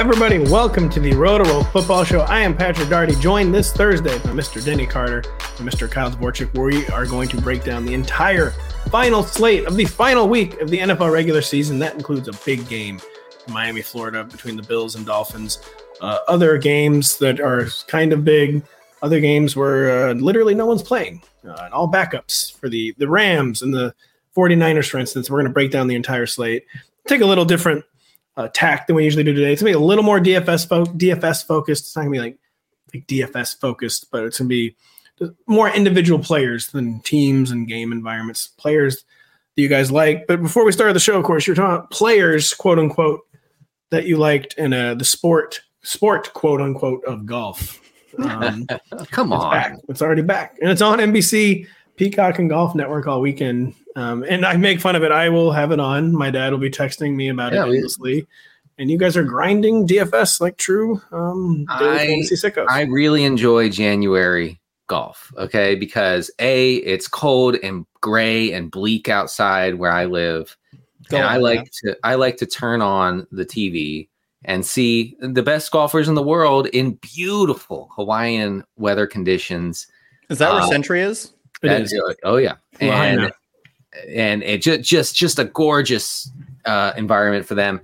Everybody. Welcome to the Rotoworld Football Show. I am Patrick Daugherty, joined this Thursday by Mr. Denny Carter and Mr. Kyle Dvorchak, where we are going to break down the entire final slate of the final week of the NFL regular season. That includes a big game in Miami, Florida, between the Bills and Dolphins. Uh, other games that are kind of big, other games where uh, literally no one's playing, uh, and all backups for the, the Rams and the 49ers, for instance. We're going to break down the entire slate. Take a little different uh, tack than we usually do today. It's gonna be a little more DFS fo- DFS focused. It's not gonna be like like DFS focused, but it's gonna be more individual players than teams and game environments. Players that you guys like. But before we started the show, of course, you're talking about players, quote unquote, that you liked in uh, the sport sport quote unquote of golf. Um, Come it's on. back. It's already back, and it's on NBC, Peacock, and Golf Network all weekend. Um, and I make fun of it. I will have it on. My dad will be texting me about Yeah, it endlessly. And you guys are grinding DFS like true um, I- fantasy sickos. I really enjoy January golf, okay? Because A, it's cold and gray and bleak outside where I live. and I like to I like to turn on the TV and see the best golfers in the world in beautiful Hawaiian weather conditions. Is that where Uh, Sentry is? It That- is. Oh yeah. Lahaina. And and it just just just a gorgeous uh, environment for them.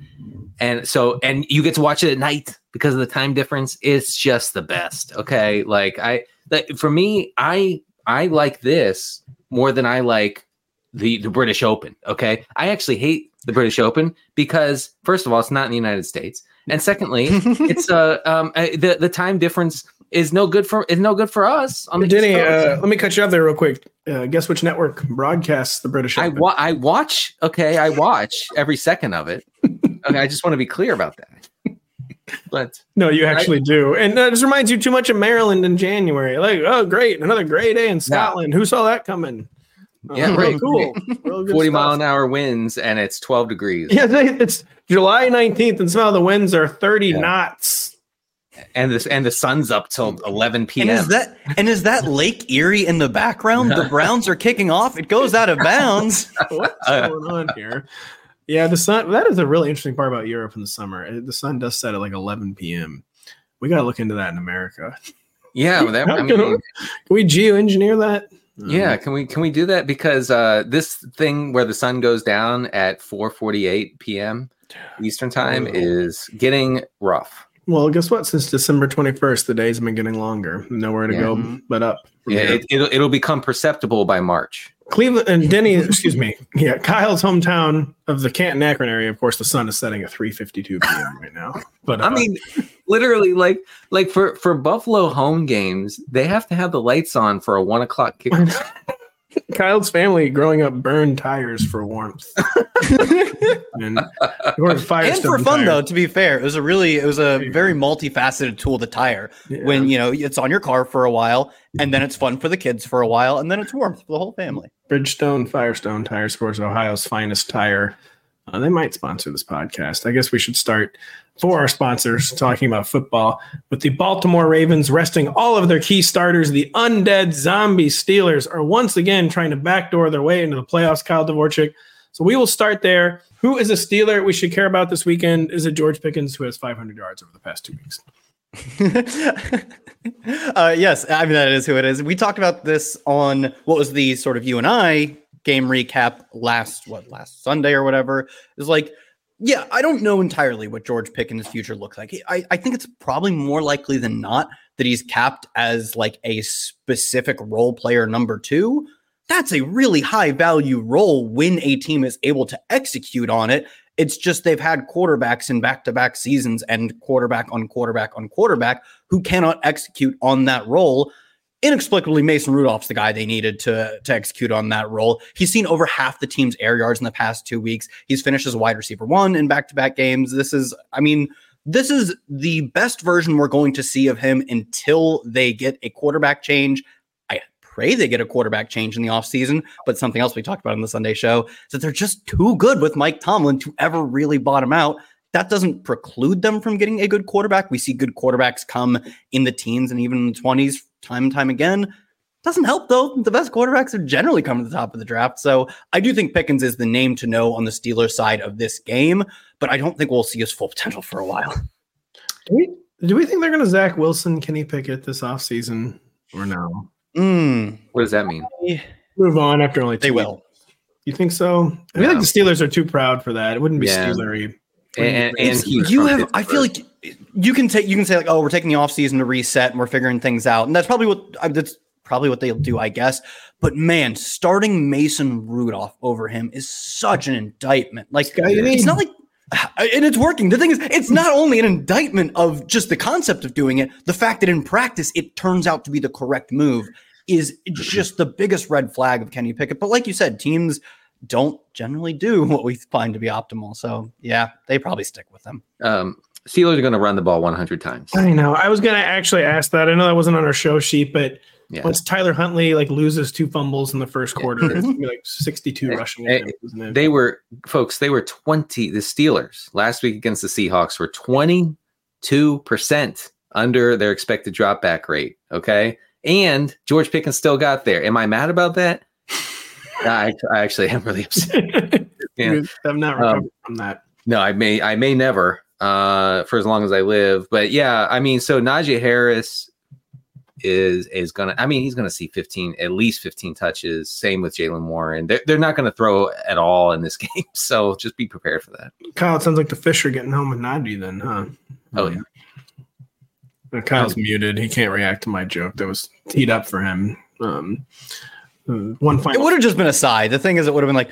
And so and you get to watch it at night because of the time difference. It's just the best. Okay, like I like, for me, I I like this more than I like the the British Open. Okay, I actually hate the British Open because first of all, it's not in the United States, and secondly, it's uh um the the time difference is no good for is no good for us on the Denny, uh, let me cut you off there real quick. Uh, guess which network broadcasts the British I wa- I watch. Okay, I watch every second of it. Okay, I just want to be clear about that. But no, you actually do. And that just reminds you too much of Maryland in January. Like, oh, great. Another great day in Scotland. Who saw that coming? Yeah, Uh, right. Cool. Forty stuff. mile an hour winds and it's twelve degrees. Yeah, it's July 19th, and somehow the winds are 30 Yeah. knots. And this and the sun's up till eleven p.m. And is that and is that Lake Erie in the background? The Browns are kicking off. It goes out of bounds. What's going on here? Yeah, the sun. That is a really interesting part about Europe in the summer. Uh, The sun does set at like 11 p.m. We got to look into that in America. yeah, well, that, I Can we- mean, Can we geoengineer that? yeah. Can we can we do that because uh, this thing where the sun goes down at four forty eight p.m. Eastern time Oh. is getting rough. Well, guess what? Since December 21st, the days have been getting longer. Nowhere to Yeah. go but up. Yeah, it, it'll it'll become perceptible by March. Cleveland and Denny, excuse me. Yeah, Kyle's hometown of the Canton Akron area. Of course, the sun is setting at 3:52 p.m. right now. But I uh, mean, literally, like like for for Buffalo home games, they have to have the lights on for a one o'clock kick. Kyle's family growing up burned tires for warmth. and, or and Firestone for fun tire. though, to be fair, it was a really it was a very multifaceted tool, the tire. Yeah. When you know it's on your car for a while, and then it's fun for the kids for a while, and then it's warmth for the whole family. Bridgestone Firestone Tire Scores Ohio's finest tire. Uh, they might sponsor this podcast. I guess we should start for our sponsors talking about football with the Baltimore Ravens resting all of their key starters. The undead zombie Steelers are once again trying to backdoor their way into the playoffs. Kyle Dvorchak, So we will start there. Who is a Steeler we should care about this weekend? Is it George Pickens, who has 500 yards over the past two weeks? uh, yes, I mean that is who it is. We talked about this on what was the sort of you and I game recap last what last Sunday or whatever. Is like, yeah, I don't know entirely what George Pickens' future looks like. I, I think it's probably more likely than not that he's capped as like a specific role player number two. That's a really high value role when a team is able to execute on it. It's just they've had quarterbacks in back to back seasons and quarterback on quarterback on quarterback who cannot execute on that role. Inexplicably, Mason Rudolph's the guy they needed to, to execute on that role. He's seen over half the team's air yards in the past two weeks. He's finished as wide receiver one in back to back games. This is, I mean, this is the best version we're going to see of him until they get a quarterback change. I pray they get a quarterback change in the offseason, but something else we talked about on the Sunday show is that they're just too good with Mike Tomlin to ever really bottom out. That doesn't preclude them from getting a good quarterback. We see good quarterbacks come in the teens and even in the 20s time and time again. Doesn't help though. The best quarterbacks have generally come to the top of the draft. So I do think Pickens is the name to know on the Steelers side of this game, but I don't think we'll see his full potential for a while. Do we, do we think they're going to Zach Wilson, Kenny Pickett this offseason or no? Mm, What does that mean? Move on after only two they weeks. will. You think so? I feel like the Steelers are too proud for that. It wouldn't be Yeah. Steelery. And, and he's you have i feel like you can take you can say like oh we're taking the off season to reset and we're figuring things out. And that's probably what uh, that's probably what they'll do i guess. But man starting mason rudolph over him is such an indictment. Like guy it's not like and it's working. The thing is it's not only an indictment of just the concept of doing it the fact that in practice it turns out to be the correct move is just the biggest red flag of kenny pickett. But like you said teams don't generally do what we find to be optimal. So yeah they probably stick with them um, Steelers are going to run the ball 100 times. I know. I was gonna actually ask that. I know that wasn't on our show sheet, but Yeah. once Tyler Huntley like loses two fumbles in the first quarter, it's gonna be like 62 Hey, rushing attempts, isn't it? They were, folks, they were 20. The Steelers last week against the Seahawks were 22% under their expected dropback rate. Okay. And George Pickens still got there. Am I mad about that? I, I actually am really upset. Yeah. I'm not Um, from that. No, I may, I may never, uh, for as long as I live. But yeah, I mean, so Najee Harris is is gonna. I mean, he's gonna see 15, at least 15 touches. Same with Jaylen Warren. They're they're not gonna throw at all in this game. So just be prepared for that. Kyle, it sounds like the fish are getting home with Najee then, huh? Oh yeah. Uh, Kyle's muted. He can't react to my joke that was teed up for him. Um, uh, one It would have just been a sigh. The thing is, it would have been like,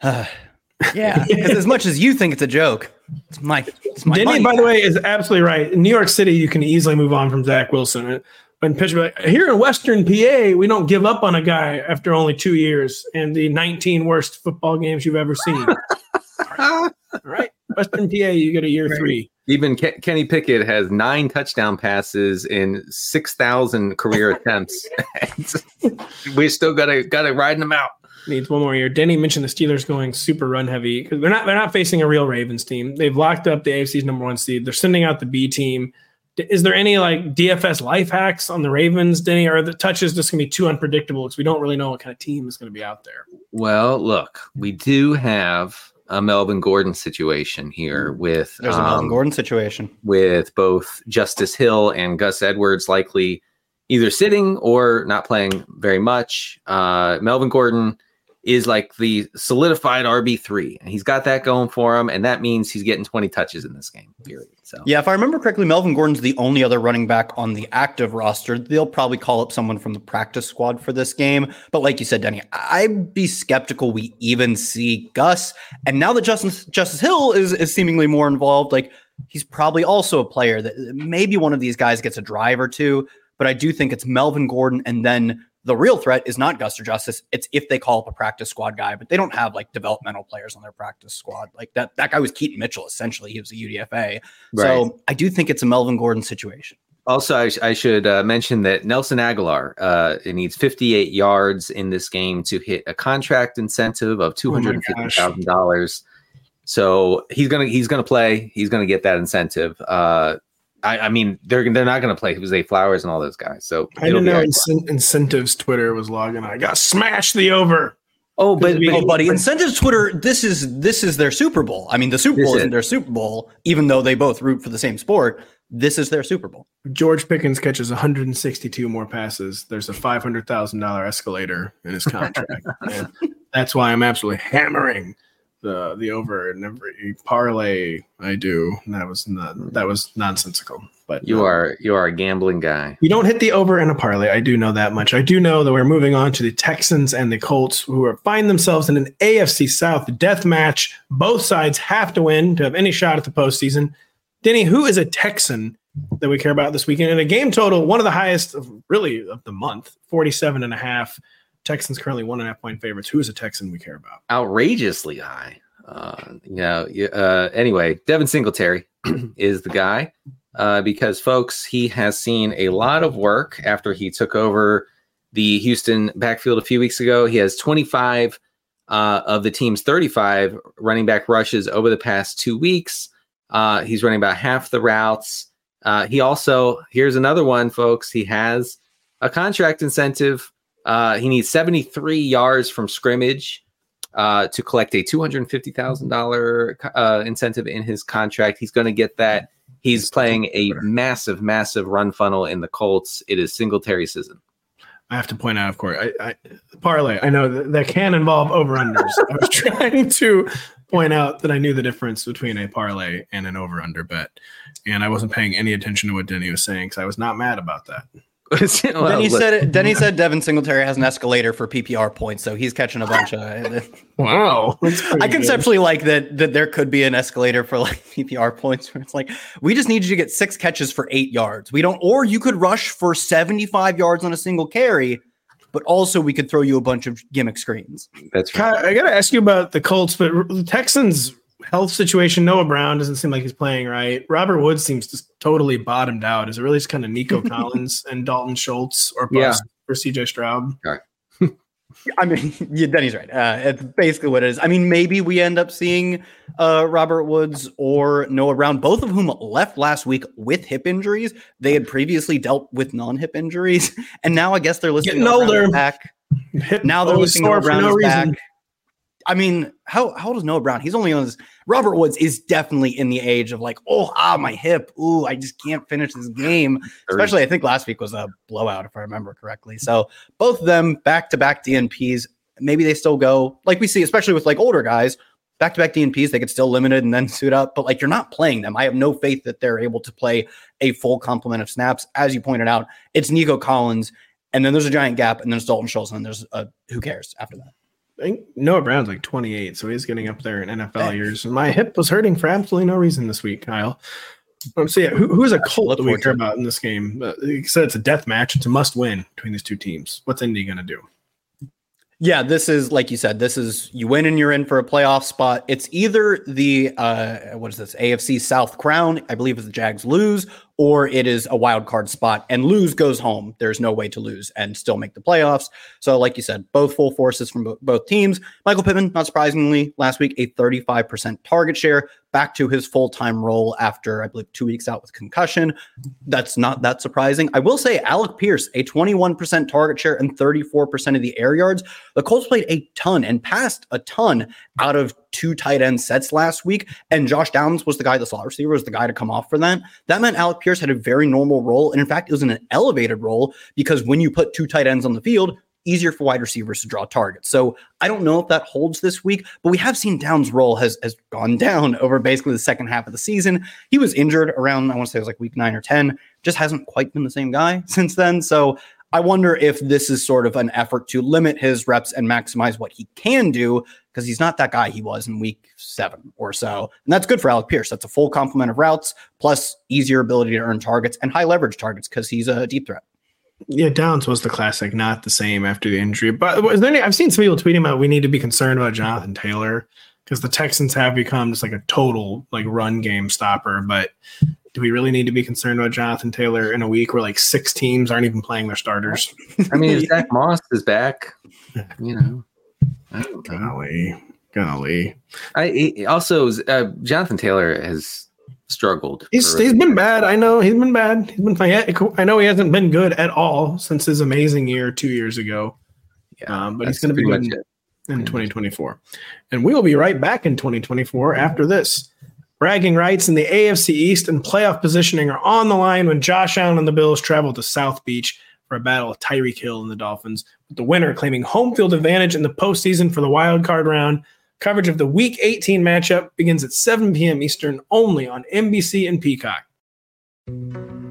uh, yeah. As much as you think it's a joke, it's my. It's my Denny, money. by the way, is absolutely right. In New York City, you can easily move on from Zach Wilson. When pitcher like here in Western PA, we don't give up on a guy after only two years and the 19 worst football games you've ever seen. All right, Western PA, you get a year three. Even Ke- Kenny Pickett has nine touchdown passes in six thousand career attempts. we still gotta gotta ride them out. Needs one more year. Denny mentioned the Steelers going super run heavy because they're not they're not facing a real Ravens team. They've locked up the AFC's number one seed. They're sending out the B team. D- Is there any like DFS life hacks on the Ravens, Denny? Or are the touches just gonna be too unpredictable because we don't really know what kind of team is gonna be out there? Well, look, we do have a Melvin Gordon situation here with There's a Melvin um, Gordon situation. with both Justice Hill and Gus Edwards likely either sitting or not playing very much. Uh, Melvin Gordon is like the solidified RB3, and he's got that going for him, and that means he's getting 20 touches in this game, period. So, Yeah, if I remember correctly, Melvin Gordon's the only other running back on the active roster. They'll probably call up someone from the practice squad for this game. But like you said, Denny, I'd be skeptical we even see Gus. And now that Justice Justice Hill is, is seemingly more involved, like he's probably also a player that maybe one of these guys gets a drive or two. But I do think it's Melvin Gordon and then the real threat is not Guster Justice. It's if they call up a practice squad guy, but they don't have like developmental players on their practice squad. Like that, that guy was Keaton Mitchell, essentially. He was a UDFA. Right. So I do think it's a Melvin Gordon situation. Also, I, sh- I should uh, mention that Nelson Agholor uh, it needs 58 yards in this game to hit a contract incentive of two hundred and fifty thousand dollars. So he's gonna he's gonna play. He's gonna get that incentive. Uh, I, I mean, they're they're not gonna play Zay Flowers and all those guys. So I didn't know all- incen- incentives Twitter was logging. I got smashed the over. Oh, but, we- but Oh, buddy, incentives Twitter. This is this is their Super Bowl. I mean, the Super This Bowl is- isn't their Super Bowl, even though they both root for the same sport. This is their Super Bowl. George Pickens catches 162 more passes. There's a $500,000 escalator in his contract. and that's why I'm absolutely hammering the the over in every parlay I do. That was not, that was nonsensical. But you no. are you are a gambling guy. You don't hit the over in a parlay. I do know that much. I do know that we're moving on to the Texans and the Colts, who are find themselves in an AFC South death match. Both sides have to win to have any shot at the postseason. Denny, who is a Texan that we care about this weekend? And a game total, one of the highest of really of the month, 47 and a half. Texans currently one and a half point favorites. Who is a Texan we care about? outrageously high. Uh, you know, uh, anyway, Devin Singletary is the guy uh, because, folks, he has seen a lot of work after he took over the Houston backfield a few weeks ago. He has 25 uh, of the team's 35 running back rushes over the past two weeks. Uh, he's running about half the routes. Uh, he also, here's another one, folks. He has a contract incentive. Uh, he needs 73 yards from scrimmage uh, to collect a $250,000 uh, incentive in his contract. He's going to get that. He's playing a massive, massive run funnel in the Colts. It is Singletary season. I have to point out, of course, I, I parlay. I know that, that can involve over unders. I was trying to point out that I knew the difference between a parlay and an over under bet, and I wasn't paying any attention to what Denny was saying because I was not mad about that. Well, Denny look, said it, Denny said Devin Singletary has an escalator for PPR points, so he's catching a bunch of. Wow, I conceptually like that that there could be an escalator for like PPR points where it's like we just need you to get six catches for eight yards. We don't, or you could rush for seventy five yards on a single carry, but also we could throw you a bunch of gimmick screens. that's right. Kyle, I got to ask you about the Colts, but the Texans' health situation. Noah Brown doesn't seem like he's playing right. Robert Woods seems just totally bottomed out. Is it really just kind of Nico Collins and Dalton Schultz or Yeah. bust for CJ Stroud? I mean, yeah, Denny's right. Uh, it's basically what it is. I mean, maybe we end up seeing uh, Robert Woods or Noah Brown, both of whom left last week with hip injuries. They had previously dealt with non-hip injuries, and now I guess they're listening. Getting Noah Brown older. back. Hip Now they're listening. listing Noah Brown no is reason. back. I mean, how how old is Noah Brown? He's only on this. Robert Woods is definitely in the age of like, oh, ah, my hip. Ooh, I just can't finish this game. Especially, I think last week was a blowout, if I remember correctly. So both of them back to back DNPs. Maybe they still go like we see, especially with like older guys, back to back DNPs. They get still limited and then suit up, but like you're not playing them. I have no faith that they're able to play a full complement of snaps. As you pointed out, it's Nico Collins, and then there's a giant gap, and then it's Dalton Schultz, and there's a who cares after that. I think Noah Brown's like 28, so he's getting up there in NFL years. And my hip was hurting for absolutely no reason this week, Kyle. Um, so yeah, who, who is a cult that we care about in this game? Uh, you said it's a death match. It's a must win between these two teams. What's Indy going to do? Yeah, this is like you said. This is you win and you're in for a playoff spot. It's either the uh, what is this AFC South crown? I believe if the Jags lose, or it is a wild card spot and lose goes home. There's no way to lose and still make the playoffs. So, like you said, both full forces from bo- both teams. Michael Pittman, not surprisingly, last week a 35% target share, back to his full time role after I believe two weeks out with concussion. That's not that surprising. I will say Alec Pierce, a 21% target share and 34% of the air yards. The Colts played a ton and passed a ton out of two tight end sets last week. And Josh Downs was the guy, the slot receiver was the guy to come off for that. That meant Alec Pierce had a very normal role. And in fact, it was an elevated role because when you put two tight ends on the field, easier for wide receivers to draw targets. So I don't know if that holds this week, but we have seen Downs' role has, has gone down over basically the second half of the season. He was injured around, I want to say it was like week nine or 10, just hasn't quite been the same guy since then. So I wonder if this is sort of an effort to limit his reps and maximize what he can do because he's not that guy he was in week seven or so. And that's good for Alec Pierce. That's a full complement of routes plus easier ability to earn targets and high leverage targets because he's a deep threat. Yeah, Downs was the classic, not the same after the injury. But was there any, I've seen some people tweeting about we need to be concerned about Jonathan Taylor because the Texans have become just like a total like run game stopper. But do we really need to be concerned about Jonathan Taylor in a week where like six teams aren't even playing their starters? I mean, if Zack Moss is back, you know. I don't know. Golly, golly. I he- also uh, Jonathan Taylor has struggled. He's, for- he's been bad. I know he's been bad. He's been fine. I know he hasn't been good at all since his amazing year two years ago. yeah, um, but he's gonna be good. much it. in 2024. And we will be right back in 2024 after this. Bragging rights in the AFC East and playoff positioning are on the line when Josh Allen and the Bills travel to South Beach for a battle of Tyreek Hill and the Dolphins, with the winner claiming home field advantage in the postseason for the wild card round. Coverage of the Week 18 matchup begins at 7 p.m. Eastern only on NBC and Peacock.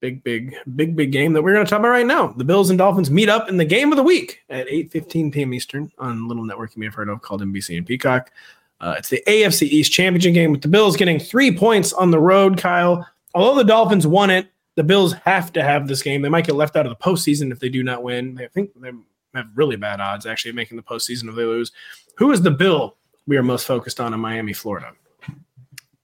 Big, big, big, big game that we're going to talk about right now. The Bills and Dolphins meet up in the game of the week at 8.15 p.m. Eastern on little network you may have heard of called NBC and Peacock. Uh, it's the AFC East Championship game with the Bills getting three points on the road, Kyle. Although the Dolphins won it, the Bills have to have this game. They might get left out of the postseason if they do not win. I think they have really bad odds actually making the postseason if they lose. Who is the Bill we are most focused on in Miami, Florida?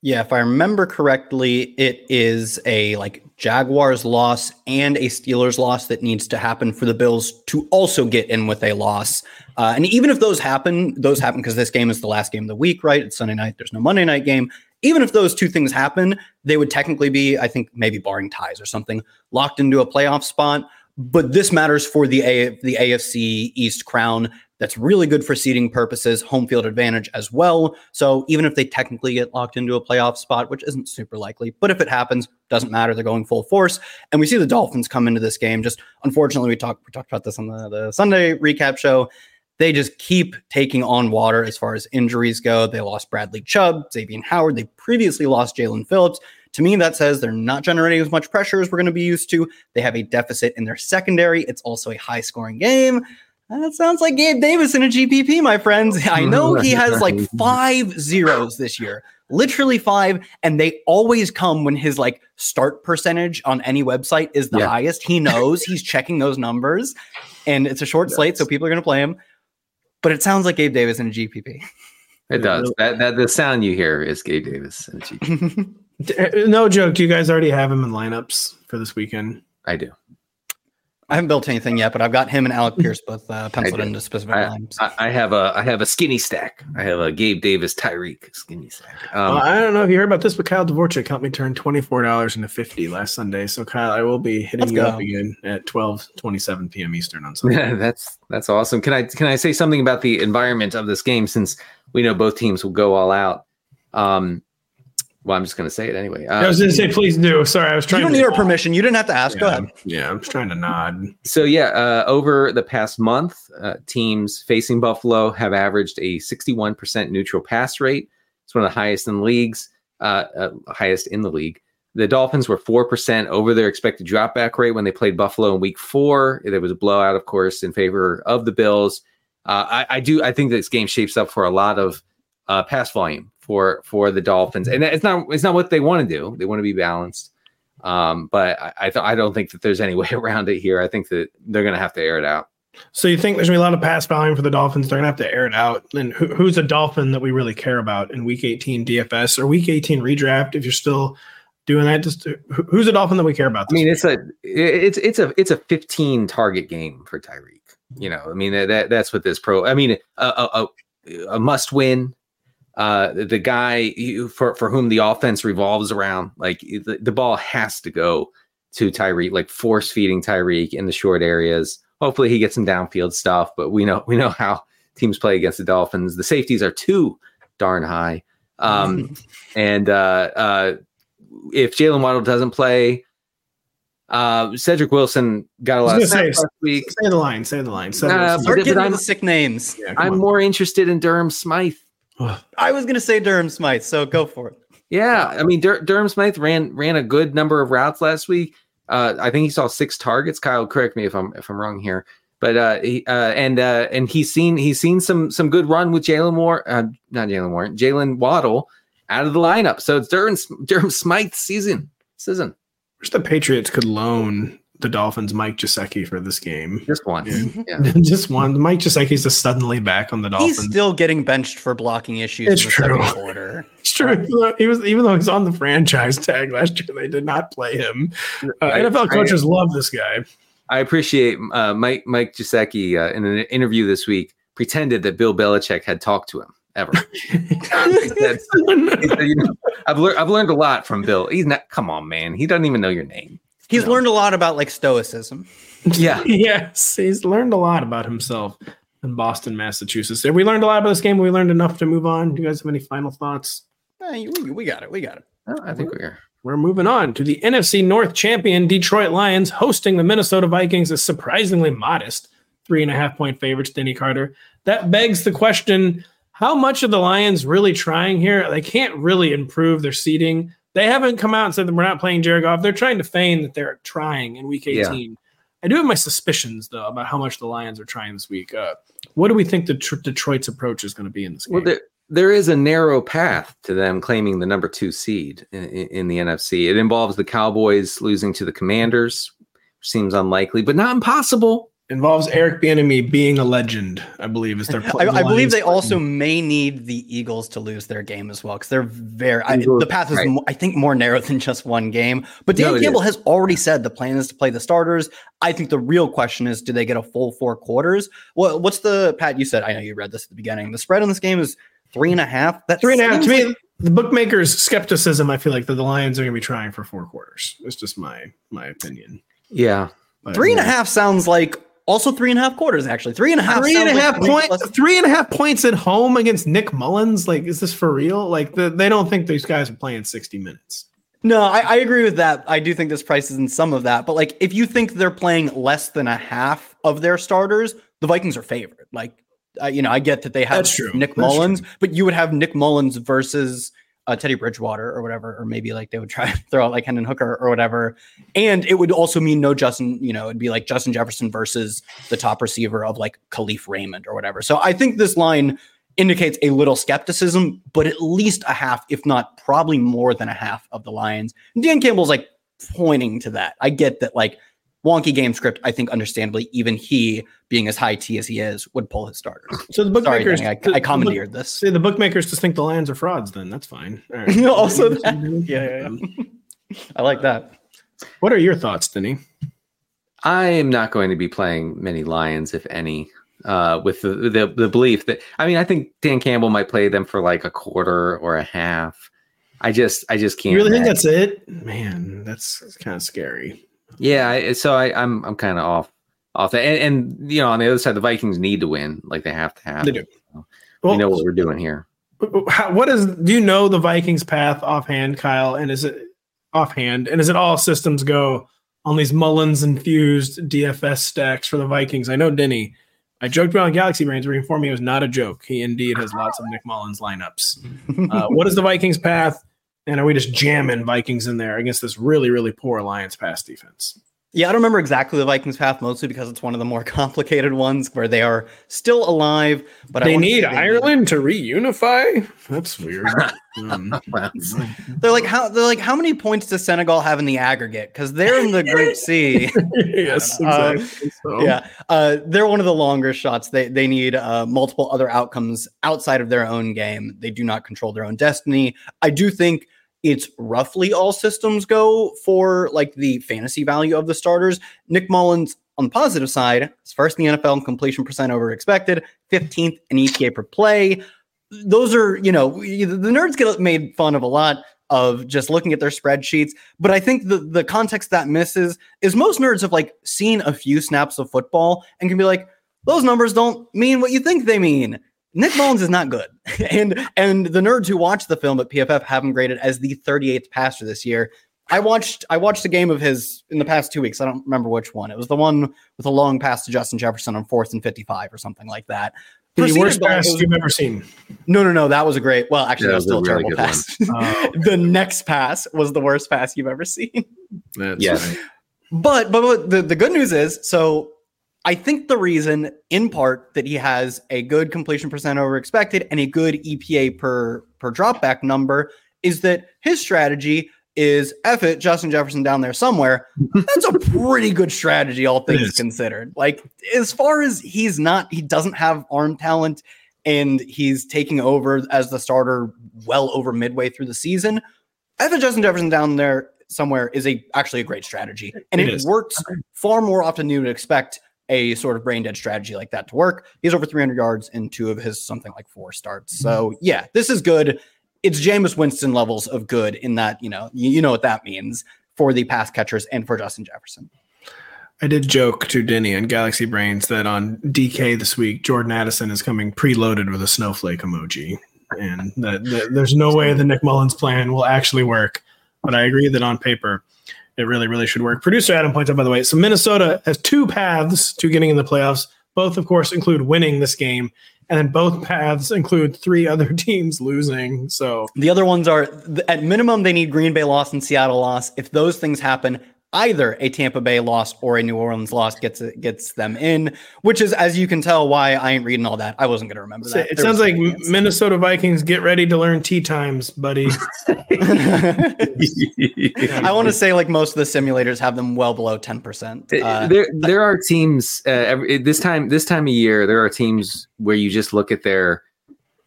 Yeah, if I remember correctly, it is a like Jaguars loss and a Steelers loss that needs to happen for the Bills to also get in with a loss. Uh, and even if those happen, those happen because this game is the last game of the week, right? It's Sunday night. There's no Monday night game. Even if those two things happen, they would technically be, I think, maybe barring ties or something, locked into a playoff spot. But this matters for the a- the AFC East crown. That's really good for seeding purposes, home field advantage as well. So even if they technically get locked into a playoff spot, which isn't super likely, but if it happens, doesn't matter. They're going full force. And we see the Dolphins come into this game. Just unfortunately, we talked we talked about this on the, the Sunday recap show. They just keep taking on water as far as injuries go. They lost Bradley Chubb, Xavier Howard. They previously lost Jaelan Phillips. To me, that says they're not generating as much pressure as we're going to be used to. They have a deficit in their secondary. It's also a high scoring game. That sounds like Gabe Davis in a GPP, my friends. I know he has like five zeros this year, literally five, and they always come when his like start percentage on any website is the Yeah. highest. He knows he's checking those numbers, and it's a short slate, so people are going to play him. But it sounds like Gabe Davis in a GPP. It does. That, that the sound you hear is Gabe Davis. and G- D- uh, No joke. Do you guys already have him in lineups for this weekend? I do. I haven't built anything yet, but I've got him and Alec Pierce both uh, penciled did. into specific I, lines. I, I have a I have a skinny stack. I have a Gabe Davis Tyreek skinny stack. Um, well, I don't know if you heard about this, but Kyle Dvorak helped me turn twenty four dollars into fifty last Sunday. So Kyle, I will be hitting Let's you up again at twelve twenty seven p.m. Eastern on Sunday. Yeah, that's that's awesome. Can I can I say something about the environment of this game since we know both teams will go all out? Um, well, I'm just going to say it anyway. Uh, I was going to say, please do. Sorry, I was trying. you don't to need our permission. You didn't have to ask. Go Yeah, ahead. Yeah, I'm just trying to nod. So yeah, uh, over the past month, uh, teams facing Buffalo have averaged a 61% neutral pass rate. It's one of the highest in leagues, uh, uh, highest in the league. The Dolphins were four percent over their expected dropback rate when they played Buffalo in Week Four. There was a blowout, of course, in favor of the Bills. Uh, I, I do. I think this game shapes up for a lot of uh, pass volume for for the Dolphins, and it's not it's not what they want to do. They want to be balanced. Um, but I I, th- I don't think that there's any way around it here. I think that they're going to have to air it out. So you think there's gonna be a lot of pass volume for the Dolphins? They're gonna have to air it out. And who, who's a Dolphin that we really care about in Week 18 DFS or Week 18 redraft? If you're still doing that, just who's a Dolphin that we care about? I mean, it's a it's it's a it's a 15 target game for Tyreek. You know, I mean that, that that's what this pro. I mean, a a, a, a must win. Uh, the guy you- for for whom the offense revolves around, like the, the ball has to go to Tyreek, like force feeding Tyreek in the short areas. Hopefully, he gets some downfield stuff, but we know we know how teams play against the Dolphins. The safeties are too darn high. Um, and uh, uh, if Jaylen Waddle doesn't play, Uh, Cedrick Wilson got a lot of gonna say, last week. say the line, say the line. Say Uh, the but- Start but getting I'm- the sick names. yeah, I'm on. more interested in Durham Smythe. I was gonna say Durham Smythe, so go for it. Yeah, I mean Dur- Durham Smythe ran ran a good number of routes last week. Uh, I think he saw six targets. Kyle, correct me if I'm if I'm wrong here. But uh, he, uh, and uh, and he's seen he's seen some some good run with Jalen Moore, uh, not Jalen Moore, Jaylen Waddle out of the lineup. So it's Durham Durham Smythe season season. Wish the Patriots could loan the Dolphins Mike Gesicki for this game. Just one. Yeah. Yeah. Just one. Mike Gesicki's just suddenly back on the Dolphins. He's still getting benched for blocking issues It's in the true. second quarter. It's true. He was even though he's on the franchise tag last year, they did not play him. Uh, I- NFL I- coaches love this guy. I appreciate uh, Mike Mike Gesicki uh, in an interview this week pretended that Bill Belichick had talked to him ever. he said, he said, you know, I've learned I've learned a lot from Bill. He's not. Come on, man. He doesn't even know your name. He's learned a lot about like stoicism. Yeah. yes, he's learned a lot about himself in Boston, Massachusetts. Have we learned a lot about this game? We learned enough to move on. Do you guys have any final thoughts? Eh, we, we got it. We got it. Oh, I think we're. We're moving on to the NFC North champion Detroit Lions hosting the Minnesota Vikings is surprisingly modest, three and a half point favorites. Denny Carter. That begs the question: How much are the Lions really trying here? They can't really improve their seeding. They haven't come out and said that we're not playing Jared Goff. They're trying to feign that they're trying in Week Yeah. 18. I do have my suspicions though about how much the Lions are trying this week. Uh, what do we think the tr- Detroit's approach is going to be in this game? Well, there, there is a narrow path to them claiming the number two seed in, in, in the NFC. It involves the Cowboys losing to the Commanders, which seems unlikely, but not impossible. Involves Eric Bieniemy being a legend. I believe is their. I, plan. I believe they plan. also may need the Eagles to lose their game as well because they're very. I, the path is, right. mo- I think, more narrow than just one game. But Dan No, Campbell is. has already said the plan is to play the starters. I think the real question is, do they get a full four quarters? Well, what's the Pat? You said I know you read this at the beginning. The spread on this game is three and a half. That Three and a half. To me, like- the bookmakers' skepticism. I feel like that the Lions are going to be trying for four quarters. It's just my my opinion. Yeah. But- three and a half sounds like also three and a half quarters. Actually, three and a half. Three and a half like point, ridiculous. three and a half points at home against Nick Mullens. Like, is this for real? Like, the, they don't think these guys are playing sixty minutes. No, I, I agree with that. I do think this price is in some of that. But like, if you think they're playing less than a half of their starters, the Vikings are favored. Like, uh, you know, I get that they have true. Nick That's Mullens, but you would have Nick Mullens versus uh, Teddy Bridgewater or whatever, or maybe like they would try to throw out like Hendon Hooker or whatever. And it would also mean no Justin. You know, it'd be like Justin Jefferson versus the top receiver of like Kalif Raymond or whatever. So I think this line indicates a little skepticism, but at least a half, if not probably more than a half of the Lions. Dan Campbell's like pointing to that. I get that, like wonky game script. I think understandably, even he, being as high T as he is, would pull his starters. So the Sorry, bookmakers, Danny, I, the- I the commandeered book- this. The bookmakers just think the Lions are frauds. Then that's fine. All right. Also that- yeah, yeah, yeah. I like that. What are your thoughts, Denny? I am not going to be playing many Lions, if any, uh, with the, the the belief that I mean I think Dan Campbell might play them for like a quarter or a half. I just I just can't. You really think that's it? Man, that's kind of scary. Yeah, I, so I, I'm I'm kind of off off that, and, and you know on the other side, the Vikings need to win, like they have to have. They do. So Well, we know what we're doing here. How, what is? Do you know the Vikings' path offhand, Kyle? And is it offhand? And is it all systems go on these Mullens infused DFS stacks for the Vikings? I know Denny. I joked around Galaxy Brains, where he informed me it was not a joke. He indeed has lots of Nick Mullens lineups. Uh, what is the Vikings' path? And are we just jamming Vikings in there against this really, really poor Lions pass defense? Yeah, I don't remember exactly the Vikings path, mostly because it's one of the more complicated ones where they are still alive, but I they wanna need they Ireland to reunify. That's weird. Um, They're like how they're like how many points does Senegal have in the aggregate? Because they're in the Group C. yes, Uh, exactly. So- yeah, uh, they're one of the longer shots. They they need uh, multiple other outcomes outside of their own game. They do not control their own destiny. I do think it's roughly all systems go for like the fantasy value of the starters. Nick Mullens on the positive side is first in the NFL in completion percent over expected, 15th in EPA per play. Those are, you know, the nerds get made fun of a lot of just looking at their spreadsheets. But I think the, the context that misses is most nerds have like seen a few snaps of football and can be like, those numbers don't mean what you think they mean. Nick Mullens is not good. and and the nerds who watch the film at PFF have him graded as the 38th passer this year. I watched I watched a game of his in the past two weeks. I don't remember which one. It was the one with a long pass to Justin Jefferson on fourth and fifty five or something like that. The Proceeded worst pass was- you've ever seen. no, no, no. That was a great. Well, actually, Yeah, that was still a a really terrible pass. Oh. the next pass was the worst pass you've ever seen. That's Yes. right. But but, but the, the good news is so I think the reason in part that he has a good completion percent over expected and a good EPA per per dropback number is that his strategy is F it, Justin Jefferson down there somewhere. That's a pretty good strategy, all things considered. Like as far as he's not, he doesn't have arm talent and he's taking over as the starter well over midway through the season. F it, Justin Jefferson down there somewhere is a actually a great strategy. And It it, works far more often than you would expect a sort of brain dead strategy like that to work. He's over 300 yards in two of his something like four starts. So mm-hmm. yeah, this is good. It's Jameis Winston levels of good in that, you know, you, you know what that means for the pass catchers and for Justin Jefferson. I did joke to Denny on Galaxy Brains that on DK this week, Jordan Addison is coming preloaded with a snowflake emoji. And that, that there's no way the Nick Mullens plan will actually work. But I agree that on paper, it really, really should work. Producer Adam points out, by the way, so Minnesota has two paths to getting in the playoffs. Both, of course, include winning this game. And then both paths include three other teams losing. So The other ones are at minimum they need Green Bay loss and Seattle loss. If those things happen, either a Tampa Bay loss or a New Orleans loss gets it gets them in, which is as you can tell why I ain't reading all that. I wasn't going to remember that. it There sounds like something. Minnesota Vikings get ready to learn tea times, buddy. I want to say like most of the simulators have them well below 10%. Uh, there there are teams uh, every, this time this time of year there are teams where you just look at their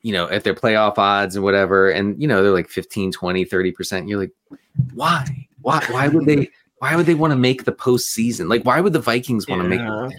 you know at their playoff odds and whatever and you know they're like 15 20 30% you're like why why why would they why would they want to make the postseason like why would the vikings want to make Yeah. the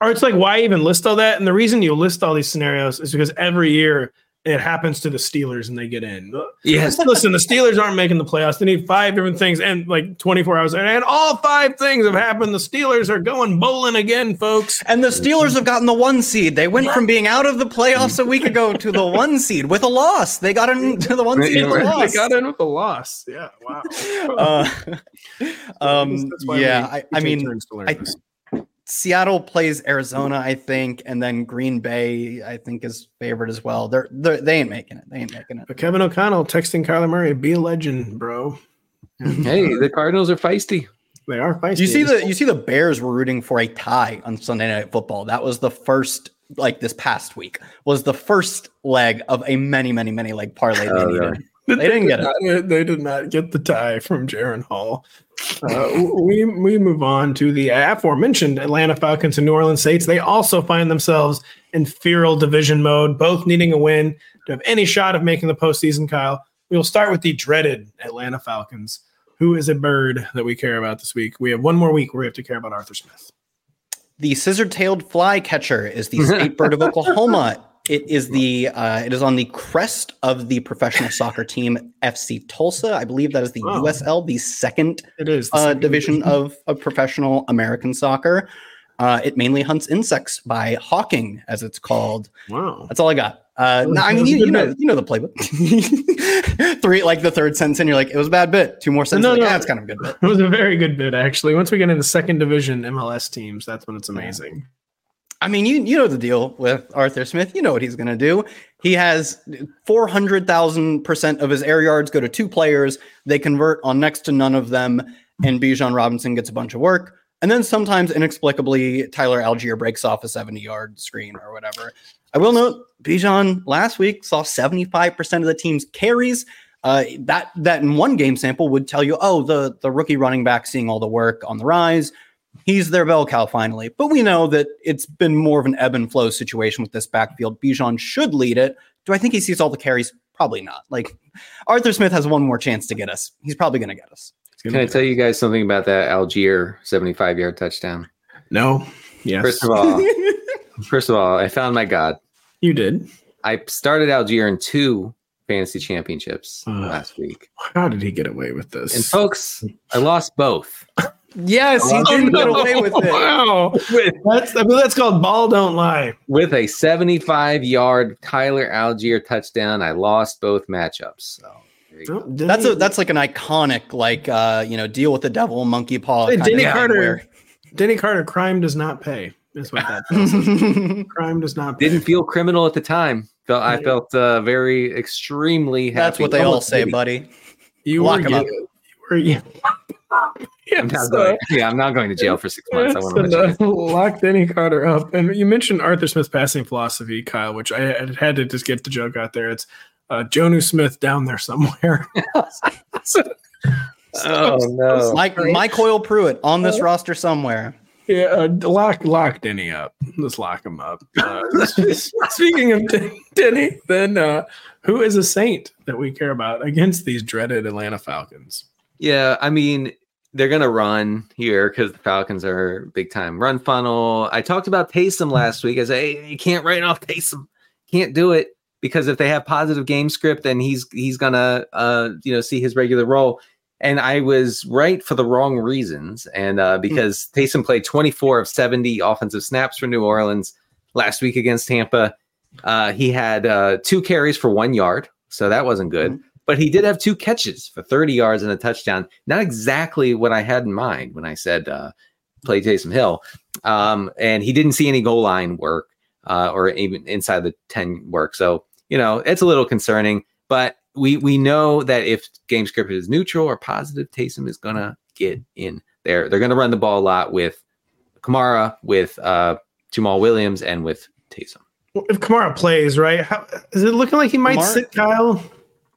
Or it's like, why even list all that? And the reason you list all these scenarios is because every year it happens to the Steelers and they get in. yes Listen, the Steelers aren't making the playoffs. They need five different things and like 24 hours. And all five things have happened. The Steelers are going bowling again, folks. and the Steelers have gotten the one seed. They went from being out of the playoffs a week ago to the one seed with a loss. They got into the one seed with a They loss. got in with a loss. Yeah. Wow. Uh, um, That's yeah, we- I, I mean, turns to learn I-. Seattle plays Arizona, I think, and then Green Bay, I think, is favored as well. They're, they're they ain't making it. They ain't making it. But Kevin O'Connell texting Kyler Murray, be a legend, bro. hey uh, the cardinals are feisty They are feisty. You see the you see the Bears were rooting for a tie on Sunday Night Football. That was the first like this past week was the first leg of a many many many leg parlay they Oh, needed. really? They didn't get it. Not- They did not get the tie from Jaren Hall. Uh, we we move on to the aforementioned Atlanta Falcons and New Orleans Saints. They also find themselves in feral division mode, both needing a win to have any shot of making the postseason. Kyle, we will start with the dreaded Atlanta Falcons. Who is a bird that we care about this week? We have one more week where we have to care about Arthur Smith. The scissor-tailed flycatcher is the state bird of Oklahoma. It is the uh, it is on the crest of the professional soccer team FC Tulsa. I believe that is the Wow. USL, the second It is uh, second division of, of professional American soccer. Uh, it mainly hunts insects by hawking, as it's called. Wow. That's all I got. Uh, no, I mean, you, you know, you know the playbook. Three, like the third sentence, and you're like, it was a bad bit. Two more sentences, No, like, no. "Ah, it's kind of a good bit. It was a very good bit, actually. Once we get into second division MLS teams, that's when it's amazing. I mean, you you know the deal with Arthur Smith. You know what he's going to do. He has four hundred thousand percent of his air yards go to two players. They convert on next to none of them, and Bijan Robinson gets a bunch of work. And then sometimes inexplicably, Tyler Allgeier breaks off a seventy-yard screen or whatever. I will note Bijan last week saw seventy-five percent of the team's carries. Uh, that that in one game sample would tell you, oh, the the rookie running back seeing all the work on the rise he's their bell cow finally. But we know that it's been more of an ebb and flow situation with this backfield. Bijan should lead it. Do I think he sees all the carries? Probably not. Like Arthur Smith has one more chance to get us. He's probably going to get us. can i tell you guys something about that allgeier 75 yard touchdown No. Yes. first of all first of all i found my god you did. i started allgeier in two fantasy championships Ugh. last week How did he get away with this? and folks i lost both Yes, he didn't get away with it. Wow. That's, I mean, that's called ball don't lie. with a 75 yard Tyler Allgeier touchdown. I lost both matchups. So you go. Denny- That's a that's like an iconic like uh you know deal with the devil monkey paw. Hey, kind Denny of Carter. where- Denny Carter. Crime does not pay. Is what that tells. Crime does not pay. Didn't feel criminal at the time. Felt I felt uh, very extremely happy. That's what they all say, maybe. buddy. you Lock were, him up. you were yeah. I'm not Yes, going, yeah, I'm not going to jail for six months. I Yes, want to and, let uh, lock Denny Carter up. And you mentioned Arthur Smith's passing philosophy, Kyle, which I had- had to just get the joke out there. It's uh, Jonnu Smith down there somewhere. Oh no! Mike Mike Hoyle Pruitt on this roster somewhere. Yeah, uh, lock lock Denny up. Let's lock him up. Uh, speaking of Den- Denny, then uh, who is a saint that we care about against these dreaded Atlanta Falcons? Yeah, I mean they're gonna run here because the Falcons are big time run funnel. I talked about Taysom last week. I said hey, you can't write off Taysom. Can't do it because if they have positive game script, then he's he's gonna uh you know see his regular role. And I was right for the wrong reasons. And uh, because Taysom played 24 of 70 offensive snaps for New Orleans last week against Tampa, uh, he had uh, two carries for one yard, so that wasn't good. But he did have two catches for 30 yards and a touchdown. Not exactly what I had in mind when I said uh, play Taysom Hill. Um, and he didn't see any goal line work uh, or even inside the 10 work. So, you know, it's a little concerning. But we we know that if game script is neutral or positive, Taysom is gonna get in there. They're gonna run the ball a lot with Kamara, with uh, Jamaal Williams, and with Taysom. Well, if Kamara plays, right? How, is it looking like he might Kamara- sit, Kyle?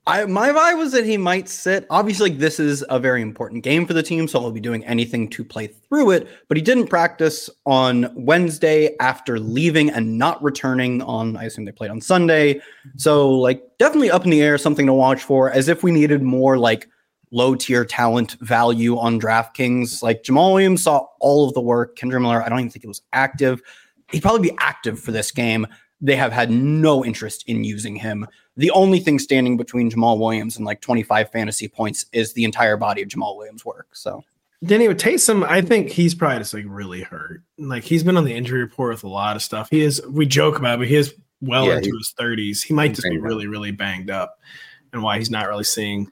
I my vibe was that he might sit. Obviously, this is a very important game for the team, so he'll be doing anything to play through it. But he didn't practice on Wednesday after leaving and not returning on. I assume they played on Sunday. So, like, definitely up in the air, something to watch for. As if we needed more like low tier talent value on DraftKings. Like Jamaal Williams saw all of the work. Kendre Miller, I don't even think it was active. He'd probably be active for this game. They have had no interest in using him. The only thing standing between Jamaal Williams and like 25 fantasy points is the entire body of Jamaal Williams' work. So Denny with Taysom, I think he's probably just like really hurt. Like he's been on the injury report with a lot of stuff. He is. We joke about, it, but he is well Yeah, into he- his thirties. He might just be banged up. really, really banged up, and why he's not really seeing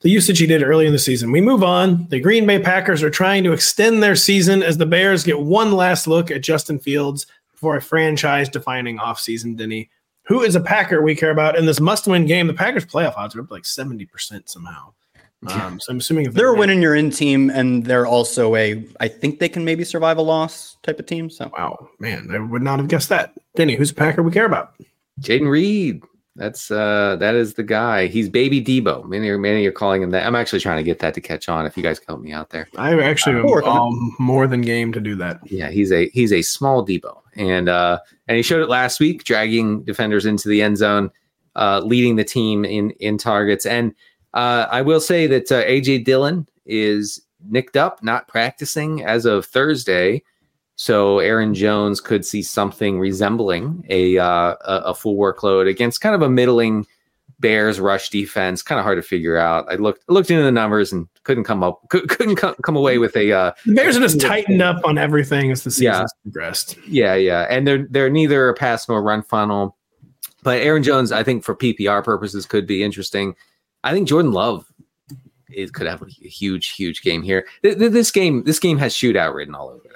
the usage he did early in the season. We move on. The Green Bay Packers are trying to extend their season as the Bears get one last look at Justin Fields before a franchise-defining offseason. Denny, who is a Packer we care about in this must-win game? The Packers' playoff odds are up like seventy percent somehow. Um, so I'm assuming if they're a win- winning your in team, and they're also a, I think they can maybe survive a loss type of team. So Wow, man, I would not have guessed that. Denny, who's a Packer we care about? Jayden Reed. That's uh that is the guy. He's baby Deebo. Many are many are calling him that. I'm actually trying to get that to catch on if you guys can help me out there. I actually am We'll work on it. um, more than game to do that. Yeah, he's a he's a small Deebo. And uh and he showed it last week, dragging defenders into the end zone, uh leading the team in in targets. And uh I will say that uh, AJ Dillon is nicked up, not practicing as of Thursday. So Aaron Jones could see something resembling a uh, a, full workload against kind of a middling Bears rush defense. Kind of hard to figure out. I looked looked into the numbers and couldn't come up could, couldn't come, come away with a uh, The Bears are just tightened up on everything as the season Yeah. progressed. yeah yeah, and they're they're neither a pass nor run funnel. But Aaron Jones, I think for PPR purposes, could be interesting. I think Jordan Love is could have a huge huge game here. Th- th- This game this game has shootout written all over it.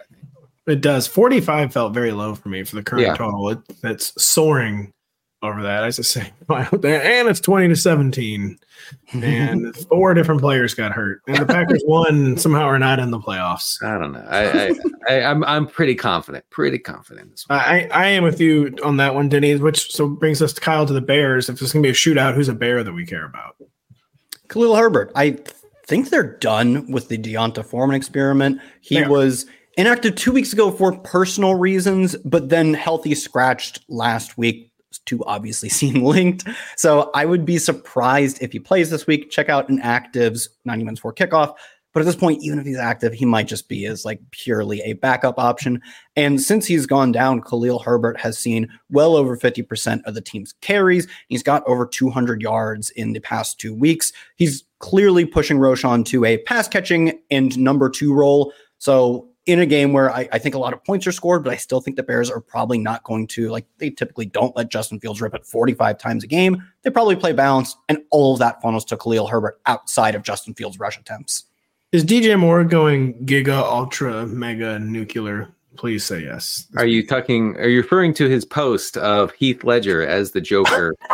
I think. It does. 45 felt very low for me for the current Yeah. total. It, that's soaring over that. I just say, and it's 20 to 17. And four different players got hurt. And the Packers won and somehow are not in the playoffs. I don't know. I, I, I I'm I'm pretty confident. Pretty confident this one. I, I am with you on that one, Denny, which so brings us to Kyle to the Bears. If there's going to be a shootout, who's a Bear that we care about? Khalil Herbert, I think they're done with the D'Onta Foreman experiment. He They are. was inactive two weeks ago for personal reasons, but then healthy scratched last week. Two obviously seem linked. So I would be surprised if he plays this week. Check out inactive's 90 minutes for kickoff. But at this point, even if he's active, he might just be as like purely a backup option. And since he's gone down, Khalil Herbert has seen well over 50% of the team's carries. He's got over 200 yards in the past two weeks. He's clearly pushing Roschon to a pass catching and number two role. So in a game where I, I think a lot of points are scored, but I still think the Bears are probably not going to like they typically don't let Justin Fields rip it 45 times a game. They probably play balanced, and all of that funnels to Khalil Herbert outside of Justin Fields' rush attempts. Is DJ Moore going giga, ultra, mega, nuclear? Please say yes. Are you talking? Are you referring to his post of Heath Ledger as the Joker?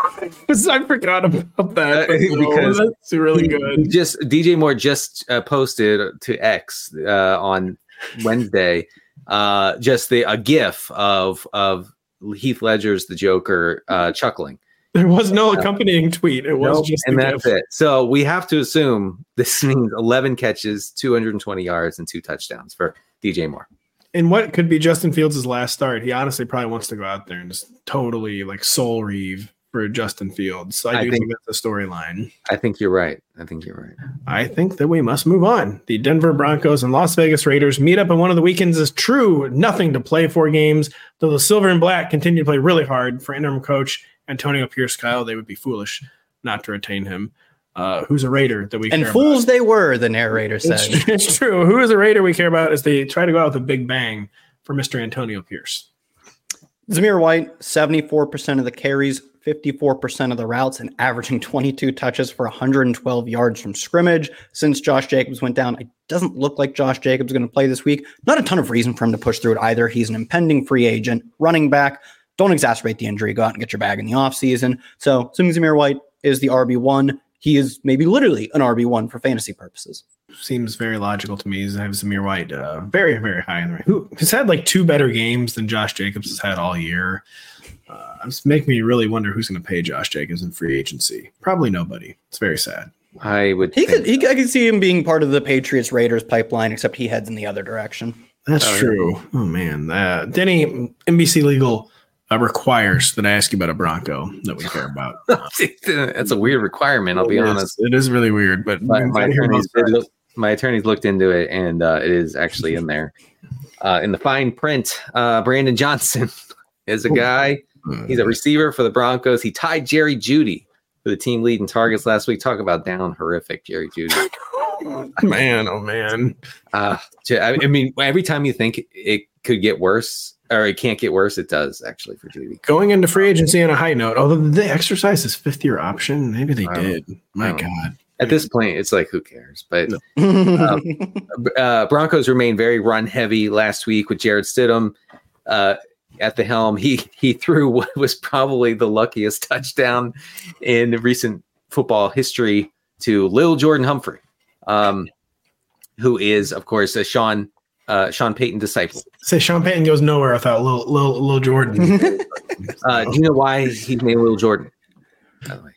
I forgot about that Because Oh, that's really He- good. Just DJ Moore just uh, posted to X uh, on Wednesday, uh, just the a GIF of of Heath Ledger's the Joker uh, chuckling. There was no accompanying tweet. It was Nope, just and the that's GIF. it. So we have to assume this means 11 catches, 220 yards, and two touchdowns for DJ Moore. And what could be Justin Fields' last start? He honestly probably wants to go out there and just totally like soul reeve for Justin Fields. I, I do think, think- that's the storyline. I think you're right. I think you're right. I think that we must move on. The Denver Broncos and Las Vegas Raiders meet up in one of the weekends is true nothing to play for games. Though the silver and black continue to play really hard for interim coach Antonio Pierce Kyle, they would be foolish not to retain him. Uh, who's a Raider that we And care fools about? they were, the narrator said. It's, it's true. Who is a Raider we care about as they try to go out with a big bang for Mr. Antonio Pierce. Zamir White, 74% of the carries, 54% of the routes, and averaging 22 touches for 112 yards from scrimmage. Since Josh Jacobs went down, it doesn't look like Josh Jacobs is going to play this week. Not a ton of reason for him to push through it either. He's an impending free agent, running back. Don't exacerbate the injury. Go out and get your bag in the offseason. So, assuming Zamir White is the RB1, he is maybe literally an RB1 for fantasy purposes. Seems very logical to me. to have Zamir White uh, very, very high in the rank. Who has had like two better games than Josh Jacobs has had all year. Uh, it's making me really wonder who's going to pay Josh Jacobs in free agency. Probably nobody. It's very sad. I would. He think could, he, I could see him being part of the Patriots Raiders pipeline, except he heads in the other direction. That's Oh, true. Oh man, uh, Denny NBC Legal uh, requires that I ask you about a Bronco that we care about. That's a weird requirement. I'll be It is- honest. it is really weird, but My, my attorneys both did sides. look, my attorneys looked into it, and uh, it is actually in there. Uh, in the fine print, uh, Brandon Johnson is a guy. He's a receiver for the Broncos. He tied Jerry Jeudy for the team lead in targets last week. Talk about down horrific, Jerry Jeudy. man, oh man. Uh, J- I I mean, every time you think it could get worse or it can't get worse, it does actually for Jeudy. Going into free agency on a high note, although they exercised his fifth year option, maybe they I did. My I don't know. God. At this point, it's like who cares? But Um, uh, Broncos remain very run heavy last week with Jarrett Stidham uh, at the helm. He he threw what was probably the luckiest touchdown in recent football history to Lil Jordan Humphrey, um, who is of course a Sean uh, Sean Payton disciple. Say Sean Payton goes nowhere without Lil, Lil, Lil Jordan. Uh, do you know why he's named Lil Jordan? By the way.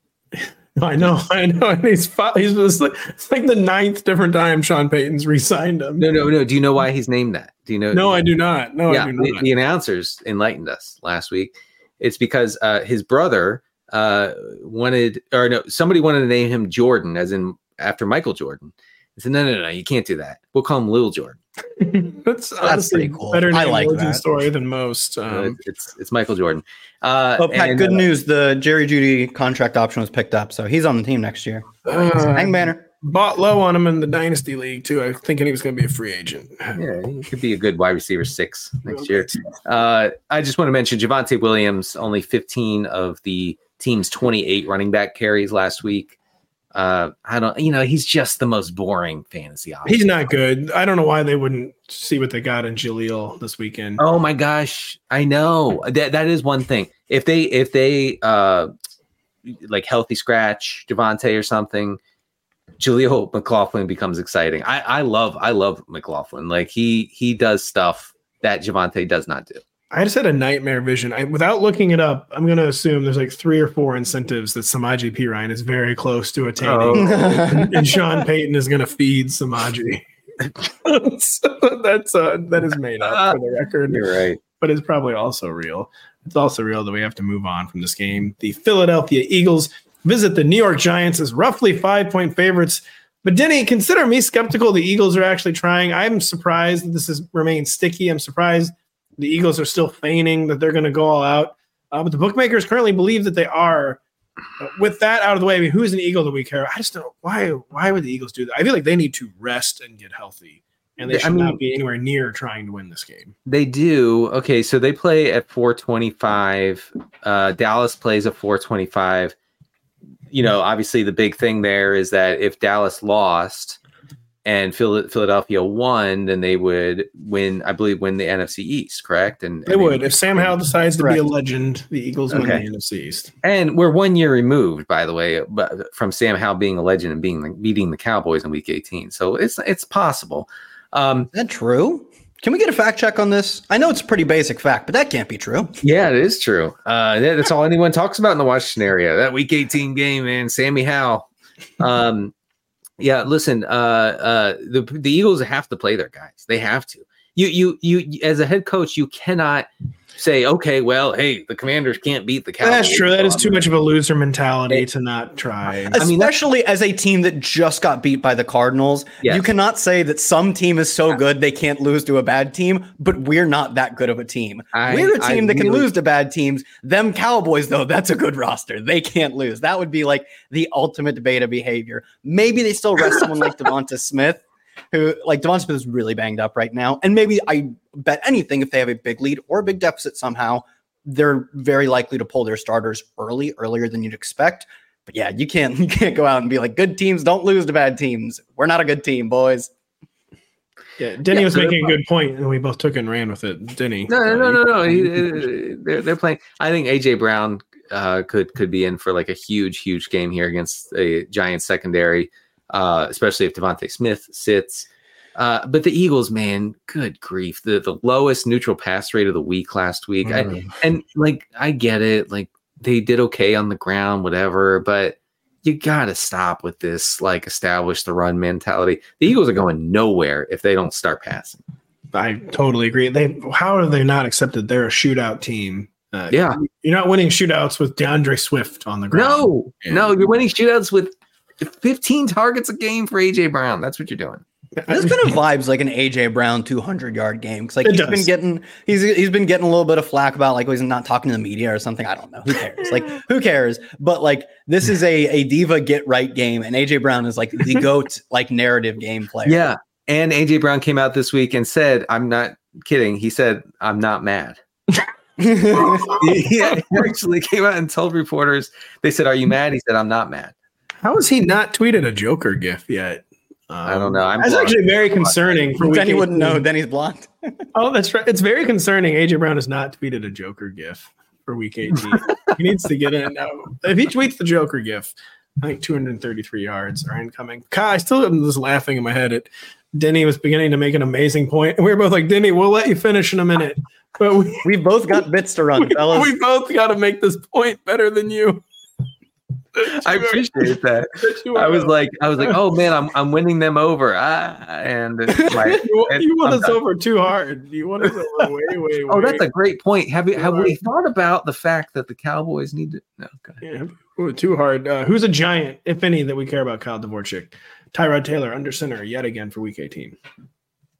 I know, I know. And he's he's just like it's like the ninth different time Sean Payton's re-signed him. No, no, no. Do you know why he's named that? Do you know? No, I do not. No, yeah, I do the, not. the announcers enlightened us last week. It's because uh, his brother uh, wanted, or no, somebody wanted to name him Jordan, as in after Michael Jordan. I said, no, no, no, you can't do that. We'll call him Lil Jordan. That's honestly pretty cool. better I name like origin that. story than most. Uh, Um, it's it's Michael Jordan. Uh, oh, Pat, and, good uh, news. The Jerry Jeudy contract option was picked up, so he's on the team next year. uh, Hang banner. bought low on him in the dynasty league too. I thinking he was going to be a free agent. Yeah, he could be a good wide receiver six next year. Uh, I just want to mention Javonte Williams, only 15 of the team's 28 running back carries last week. Uh, I don't, you know, he's just the most boring fantasy option. He's not good. I don't know why they wouldn't see what they got in Jaleel this weekend. Oh my gosh, I know that that is one thing. If they if they uh like healthy scratch Javonte or something, Jaleel McLaughlin becomes exciting. I I love I love McLaughlin. Like he he does stuff that Javonte does not do. I just had a nightmare vision. I, without looking it up, I'm going to assume there's like three or four incentives that Samaje Perine is very close to attaining. Oh. and Sean Payton is going to feed Samaje. so that's uh, that is made up for the record, You're right. but it's probably also real. It's also real that we have to move on from this game. The Philadelphia Eagles visit the New York Giants as roughly five point favorites. But Denny, consider me skeptical. The Eagles are actually trying. I'm surprised that this has remained sticky. I'm surprised the Eagles are still feigning that they're going to go all out. Uh, but the bookmakers currently believe that they are. Uh, with that out of the way, I mean, who's an Eagle that we care? I just don't. Why? Why would the Eagles do that? I feel like they need to rest and get healthy and they I should mean- not be anywhere near trying to win this game. They do. Okay, so they play at 425. Uh, Dallas plays at 425. You know, obviously the big thing there is that if Dallas lost and Philadelphia won, then they would win, I believe, win the NFC East, correct? And They and would if Sam Howell decides to be a legend. The Eagles win Okay. the NFC East. And we're one year removed, by the way, but from Sam Howell being a legend and being beating the Cowboys in Week 18. So it's it's possible. Um, Is that true? Can we get a fact check on this? I know it's a pretty basic fact, but that can't be true. Yeah, it is true. Uh, that- that's all anyone talks about in the Washington area. That Week 18 game, man, Sammy Howe. Um, yeah, listen, uh, uh, the the Eagles have to play their guys. They have to. You, you, you, as a head coach, you cannot say, okay, well, hey, the Commanders can't beat the Cowboys. That's true. That is so too I'm much of a loser mentality to not try. I mean, that's- Especially as a team that just got beat by the Cardinals. Yes. You cannot say that some team is so good they can't lose to a bad team, but we're not that good of a team. I- we're a team that can really- lose to bad teams. Them Cowboys, though, that's a good roster. They can't lose. That would be like the ultimate beta behavior. Maybe they still rest someone like DeVonta Smith, who like DeVonta Smith is really banged up right now. And maybe I bet anything if they have a big lead or a big deficit somehow, they're very likely to pull their starters early, earlier than you'd expect. But yeah, you can't you can't go out and be like good teams don't lose to bad teams. We're not a good team, boys. Yeah, Denny Yeah, was making a good point, and we both took and ran with it. Denny. No, no, no, no, no. He- they're they're playing. I think AJ Brown uh, could could be in for like a huge, huge game here against a Giants secondary, uh, especially if DeVonta Smith sits. Uh, but the Eagles, man, good grief! The the lowest neutral pass rate of the week last week. I, Mm. and like I get it, like they did okay on the ground, whatever, but you gotta stop with this like establish the run mentality. The Eagles are going nowhere if they don't start passing. I totally agree. They how have they not accepted they're a shootout team? Uh, Yeah. you're not winning shootouts with D'Andre Swift on the ground. No, Yeah. no, you're winning shootouts with 15 targets a game for AJ Brown. That's what you're doing. This kind of vibes like an AJ Brown 200 yard game because like It he's does. been getting he's he's been getting a little bit of flack about like he's not talking to the media or something. I don't know. Who cares? like who cares? But like this is a a diva get right game, and AJ Brown is like the goat like narrative game player. Yeah. And AJ Brown came out this week and said, I'm not kidding. He said, I'm not mad. he, he actually came out and told reporters, they said, Are you mad? He said, I'm not mad. How has he not tweeted a Joker gif yet? Um, I don't know. I'm that's blocked. actually very concerning. For week Then he wouldn't know. Then he's blocked. Oh, that's right. It's very concerning. AJ Brown has not tweeted a Joker gif for week 18. he needs to get in now. If he tweets the Joker gif, I think 233 yards are incoming. Kyle, I still am just laughing in my head at Denny was beginning to make an amazing point, and we were both like, Denny, we'll let you finish in a minute, but we, We've both got bits to run, fellas. we both got to make this point better than you. I appreciate that. I was like, I was like, oh man, I'm I'm winning them over. Ah, and like, you, you won us done. over too hard. You won us over way, way, way. Oh, that's a great point. Have you have we thought about the fact that the Cowboys need to? No, go ahead. Yeah, too hard. Uh, who's a giant, if any, that we care about? Kyle Dvorchak, Tyrod Taylor under center yet again for Week 18.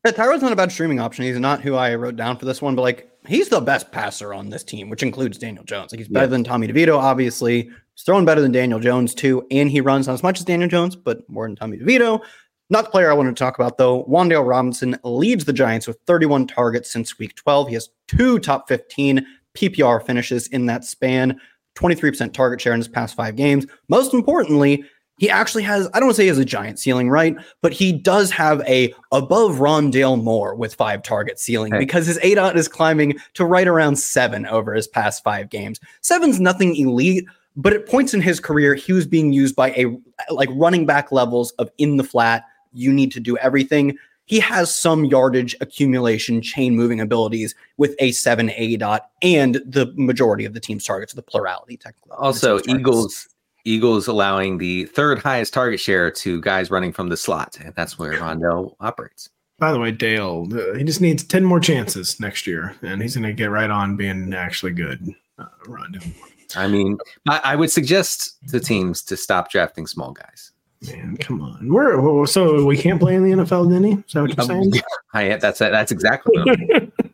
Yeah, Tyrod's not a bad streaming option. He's not who I wrote down for this one, but like he's the best passer on this team, which includes Daniel Jones. Like he's better Yeah. than Tommy DeVito, obviously. He's throwing better than Daniel Jones too, and he runs not as much as Daniel Jones, but more than Tommy DeVito. Not the player I wanted to talk about though. Wan'Dale Robinson leads the Giants with 31 targets since Week 12. He has two top 15 PPR finishes in that span. 23% target share in his past five games. Most importantly, he actually has, I don't want to say he has a giant ceiling, right? But he does have a above Rondale Moore with five target ceiling Hey. because his ADOT is climbing to right around seven over his past five games. Seven's nothing elite, but at points in his career, he was being used by a like running back levels of in the flat. You need to do everything. He has some yardage accumulation, chain moving abilities with a seven A dot and the majority of the team's targets, the plurality technically. Also. Eagles Eagles allowing the third highest target share to guys running from the slot, and that's where Rondell operates. By the way, Dale, uh, he just needs 10 more chances next year, and he's going to get right on being actually good. Uh, Rondo. I mean, I, I would suggest to teams to stop drafting small guys. Man, come on. We're, so we can't play in the NFL, Denny? Is that what you're Um, saying? I that's that's exactly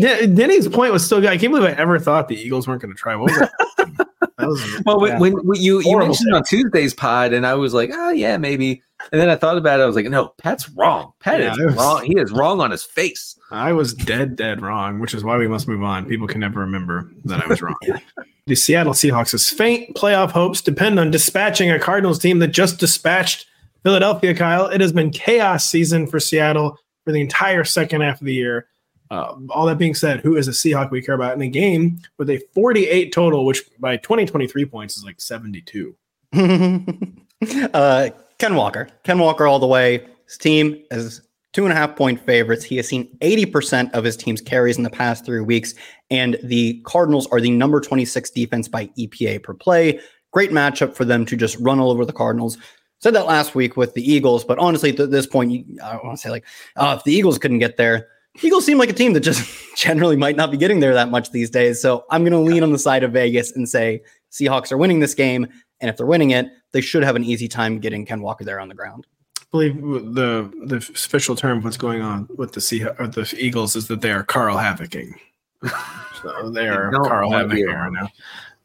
Den- Denny's point was still good. I can't believe I ever thought the Eagles weren't going to try. What was that? That was Well, when, when when you you mentioned on Tuesday's pod, and I was like, oh yeah, maybe. And then I thought about it. I was like, no, Pat's wrong. Pat Yeah, is was- wrong. He is wrong on his face. I was dead, dead wrong, which is why we must move on. People can never remember that I was wrong. the Seattle Seahawks' faint playoff hopes depend on dispatching a Cardinals team that just dispatched Philadelphia, Kyle. It has been chaos season for Seattle for the entire second half of the year. Uh, all that being said, who is a Seahawk we care about in a game with a 48 total, which by 2023 points is like 72? uh, Ken Walker. Ken Walker all the way. His team is two and a half point favorites. He has seen 80% of his team's carries in the past three weeks. And the Cardinals are the number 26 defense by EPA per play. Great matchup for them to just run all over the Cardinals. Said that last week with the Eagles, but honestly, at this point, I want to say like, uh, if the Eagles couldn't get there, Eagles seem like a team that just generally might not be getting there that much these days. So I'm going to lean on the side of Vegas and say Seahawks are winning this game. And if they're winning it, they should have an easy time getting Ken Walker there on the ground. I believe the the official term of what's going on with the Sea or the Eagles is that they are Carl Havocking. so they are don't Carl wanna be Havocking right now.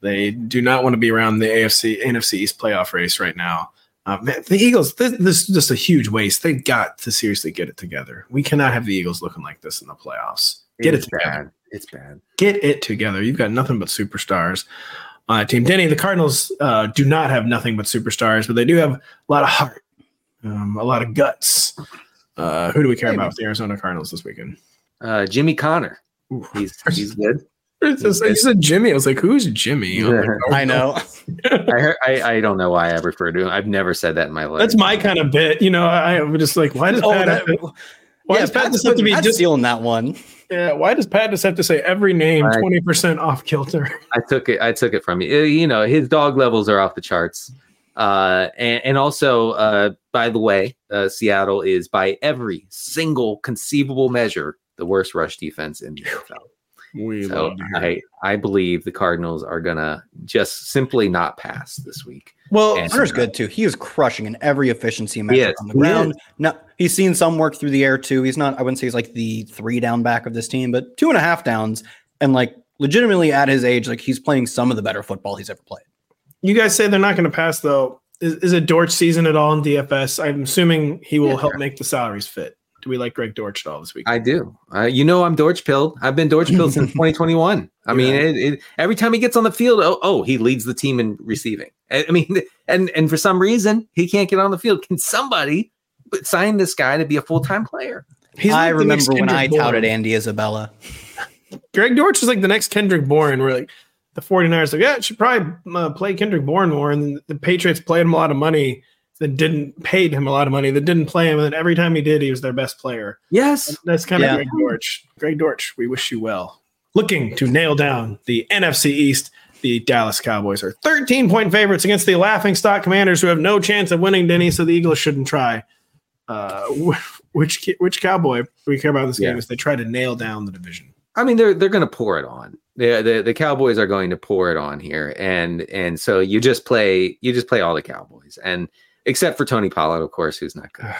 They do not want to be around the AFC NFC East playoff race right now. Uh, man, the Eagles, this, this is just a huge waste. They got to seriously get it together. We cannot have the Eagles looking like this in the playoffs. Get it It's together. bad. It's bad. Get it together. You've got nothing but superstars on that team. Denny, the Cardinals uh, do not have nothing but superstars, but they do have a lot of heart, um, a lot of guts. Uh, who do we care about with the Arizona Cardinals this weekend? Uh, Jimmy Conner. He's he's good. It's just- you said Jimmy. I was like, who's Jimmy? I'm like, oh, I know. I, heard, I I don't know why I refer to him. I've never said that in my life. That's my kind of bit. You know, I, I'm just like, why does Oh, Pat, that- have to, why yeah, does Pat just have to be Pat's just stealing that one. yeah, why does Pat just have to say every name twenty percent off kilter? I took it. I took it from you. You know, his dog levels are off the charts. Uh, and, and also, uh, by the way, uh, Seattle is by every single conceivable measure the worst rush defense in the NFL. We So love to hear. I, I believe the Cardinals are gonna just simply not pass this week. Well, And- Hunter's good too. He is crushing in every efficiency measure on the ground. is. No, he's seen some work through the air too. He's not. I wouldn't say he's like the three down back of this team, but two and a half downs, and like legitimately at his age, like he's playing some of the better football he's ever played. You guys say they're not going to pass though. Is, is it Dortch season at all in DFS? I'm assuming he will Yeah. help make the salaries fit. Do we like Greg Dortch at all this week? I do. Uh, you know, I'm Dortch pilled. I've been Dortch pilled since 2021. I mean, it, it, every time he gets on the field, oh, oh, he leads the team in receiving. I, I mean, and and for some reason, he can't get on the field. Can somebody sign this guy to be a full time player? He's I like remember when I Kendrick touted Bourne. Andy Isabella. Greg Dortch is like the next Kendrick Bourne. We're like the 49ers like, yeah, should probably uh, play Kendrick Bourne more. And the Patriots played him a lot of money that didn't paid him a lot of money that didn't play him. And every time he did, he was their best player. Yes. That's kind Yeah. of Greg Dortch. Greg Dortch, we wish you well. Looking to nail down the NFC East, the Dallas Cowboys are 13 point favorites against the laughing stock commanders who have no chance of winning, Denny, so the Eagles shouldn't try. Uh, which which cowboy we care about this game is they try to nail down the division. I mean, they're they're going to pour it on. The, the the Cowboys are going to pour it on here, and and so you just play you just play all the Cowboys, and except for Tony Pollard, of course, who's not good.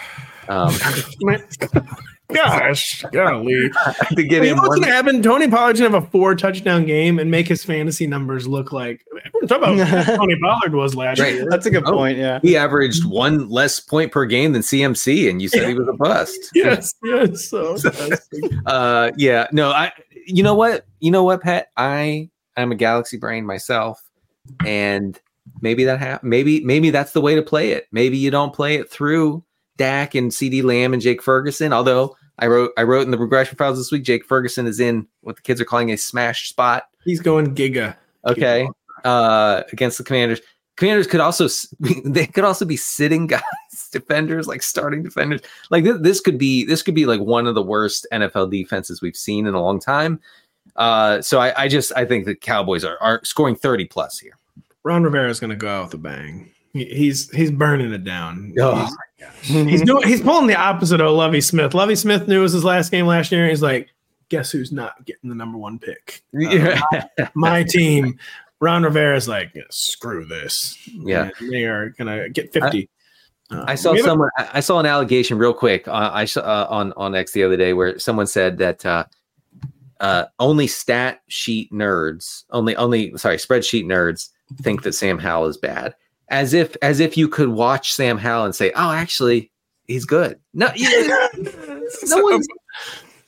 Um, Man, Gosh, golly. to get You him know what's going to happen? Tony Pollard's going to have a four touchdown game and make his fantasy numbers look like talk about what Tony Pollard was last Right. year. That's a good Oh. point. Yeah. he averaged one less point per game than CMC, and you said he was a bust. Yes, yes. So fantastic. uh yeah no i you know what you know what pat i i'm a galaxy brain myself and maybe that hap- maybe maybe that's the way to play it. Maybe you don't play it through Dak and CeeDee Lamb and Jake Ferguson although I wrote I wrote in the regression files this week Jake Ferguson is in what the kids are calling a smash spot. He's going giga. okay uh against the commanders. Commanders could also they could also be sitting guys defenders like starting defenders. Like this, this could be this could be like one of the worst nfl defenses we've seen in a long time. Uh so i i just i think the cowboys are are scoring 30 plus here Ron Rivera is going to go out with a bang. He, he's he's burning it down. Oh, He's, he's doing he's pulling the opposite of Lovie Smith. Lovie Smith knew it was his last game last year. He's like, guess who's not getting the number one pick? yeah My team. Ron Rivera is like, screw this. Yeah. And they are gonna get fifty. Uh, I saw someone. I I saw an allegation real quick. Uh, I saw uh, on on X the other day where someone said that uh, uh, only stat sheet nerds, only only sorry spreadsheet nerds think that Sam Howell is bad. As if as if you could watch Sam Howell and say, "Oh, actually, he's good." No, you, no one's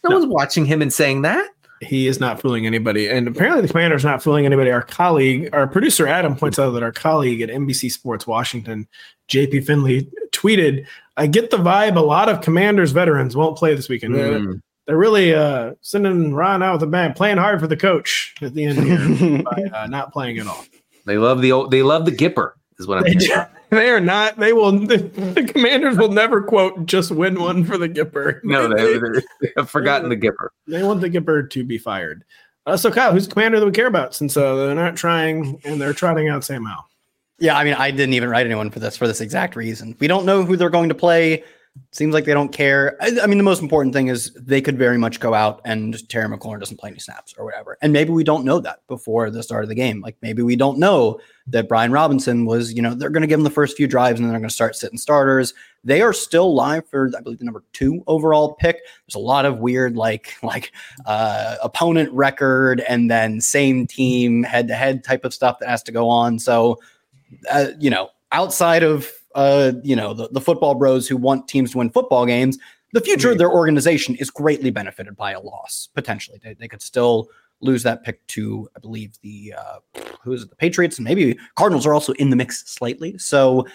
no, one's watching him and saying that. He is not fooling anybody, and apparently the commander's not fooling anybody. Our colleague, our producer Adam, points out that our colleague at NBC Sports Washington, JP Finlay, tweeted, "I get the vibe. A lot of commanders veterans won't play this weekend. They're- Mm. They're really uh, sending Ron out with a bang, playing hard for the coach at the end here by uh, not playing at all. They love the old, they love the Gipper. Is what I'm. They, saying. do- they are not. They will. The, the commanders will never quote just win one for the Gipper. No, they, they have forgotten the Gipper. They want the Gipper to be fired. Uh, so Kyle, who's the commander that we care about? Since uh, they're not trying and they're trotting out Sam Howell. Yeah, I mean, I didn't even write anyone for this for this exact reason. We don't know who they're going to play. Seems like they don't care. I, I mean, the most important thing is they could very much go out and Terry McLaurin doesn't play any snaps or whatever. And maybe we don't know that before the start of the game. Like maybe we don't know that Brian Robinson was, you know, they're going to give him the first few drives and then they're going to start sitting starters. They are still live for, I believe, the number two overall pick. There's a lot of weird, like, like uh, opponent record and then same team head to head type of stuff that has to go on. So, uh, you know, outside of uh, you know, the, the football bros who want teams to win football games, the future of their organization is greatly benefited by a loss. Potentially, they, they could still lose that pick to, I believe, the uh, who is it, the Patriots, and maybe Cardinals are also in the mix slightly. So.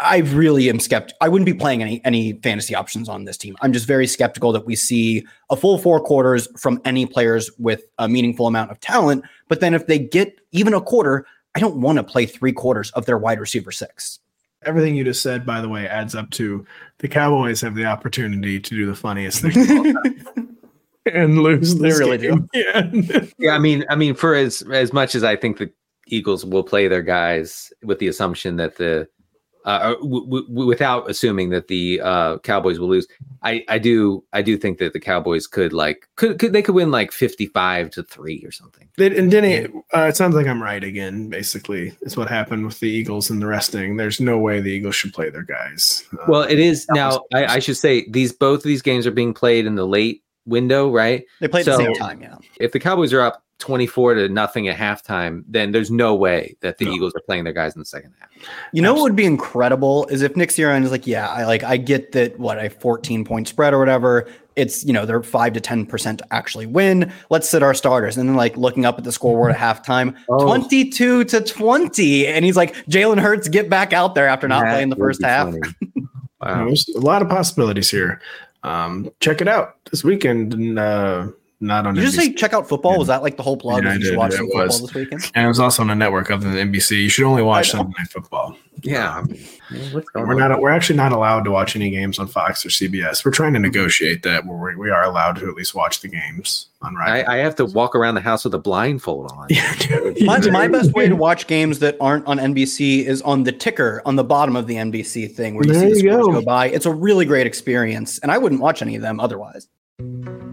I really am skeptical. I wouldn't be playing any any fantasy options on this team. I'm just very skeptical that we see a full four quarters from any players with a meaningful amount of talent. But then if they get even a quarter, I don't want to play three quarters of their wide receiver six. Everything you just said, by the way, adds up to the Cowboys have the opportunity to do the funniest thing of all time and lose. They this really game. Yeah. Yeah, I mean, I mean, for as as much as I think the Eagles will play their guys with the assumption that the uh, w- w- without assuming that the uh, Cowboys will lose, I I do I do think that the Cowboys could like could, could they could win like fifty five to three or something. They- and Denny, uh, it sounds like I'm right again. Basically, is what happened with the Eagles and the resting. There's no way the Eagles should play their guys. Uh, Well, it is now. I, I should say these both of these games are being played in the late window, right? They play at the same time, yeah. If the Cowboys are up twenty four to nothing at halftime, then there's no way that the No. Eagles are playing their guys in the second half. You know what would be incredible is if Nick Sirianni is like, yeah, I like I get that what a 14 point spread or whatever. It's you know they're five to ten percent to actually win. Let's sit our starters, and then like looking up at the scoreboard at halftime, Oh. 22 to 20, and he's like, Jalen Hurts, get back out there after not That playing the first half. Wow. There's a lot of possibilities here. Um, check it out this weekend. And, uh, not on Did you just say check out football? Was that like the whole plug? Yeah, you should did. watch It some football was. this weekend. and it was also on a network other than NBC. You should only watch I. Sunday Night Football. Yeah. Um, I mean, what's going We're not. We're actually not allowed to watch any games on Fox or CBS. We're trying to mm-hmm. negotiate that where we, we are allowed to at least watch the games on I, Right. I have to walk around the house with a blindfold on. yeah, dude. My, my best way to watch games that aren't on NBC is on the ticker on the bottom of the NBC thing where you There see the you scores go. go by. It's a really great experience, and I wouldn't watch any of them otherwise.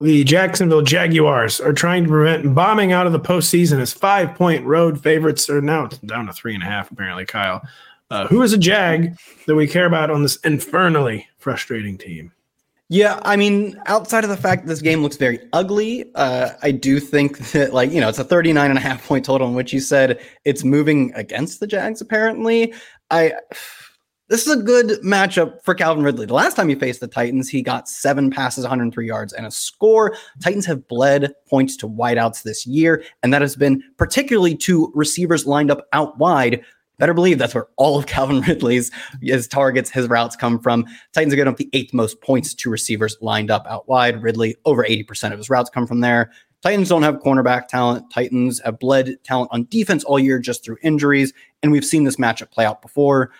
The Jacksonville Jaguars are trying to prevent bombing out of the postseason as five point road favorites are now down to three and a half, apparently, Kyle. Uh, who is a Jag that we care about on this infernally frustrating team? Yeah, I mean, outside of the fact that this game looks very ugly, uh, I do think that, like, you know, it's a 39 and a half point total in which you said it's moving against the Jags, apparently. I. this is a good matchup for Calvin Ridley. The last time he faced the Titans, he got seven passes, 103 yards, and a score. Titans have bled points to wideouts this year, and that has been particularly to receivers lined up out wide. Better believe that's where all of Calvin Ridley's his targets, his routes come from. Titans are getting up the eighth most points to receivers lined up out wide. Ridley, over 80% of his routes come from there. Titans don't have cornerback talent. Titans have bled talent on defense all year just through injuries. And we've seen this matchup play out before.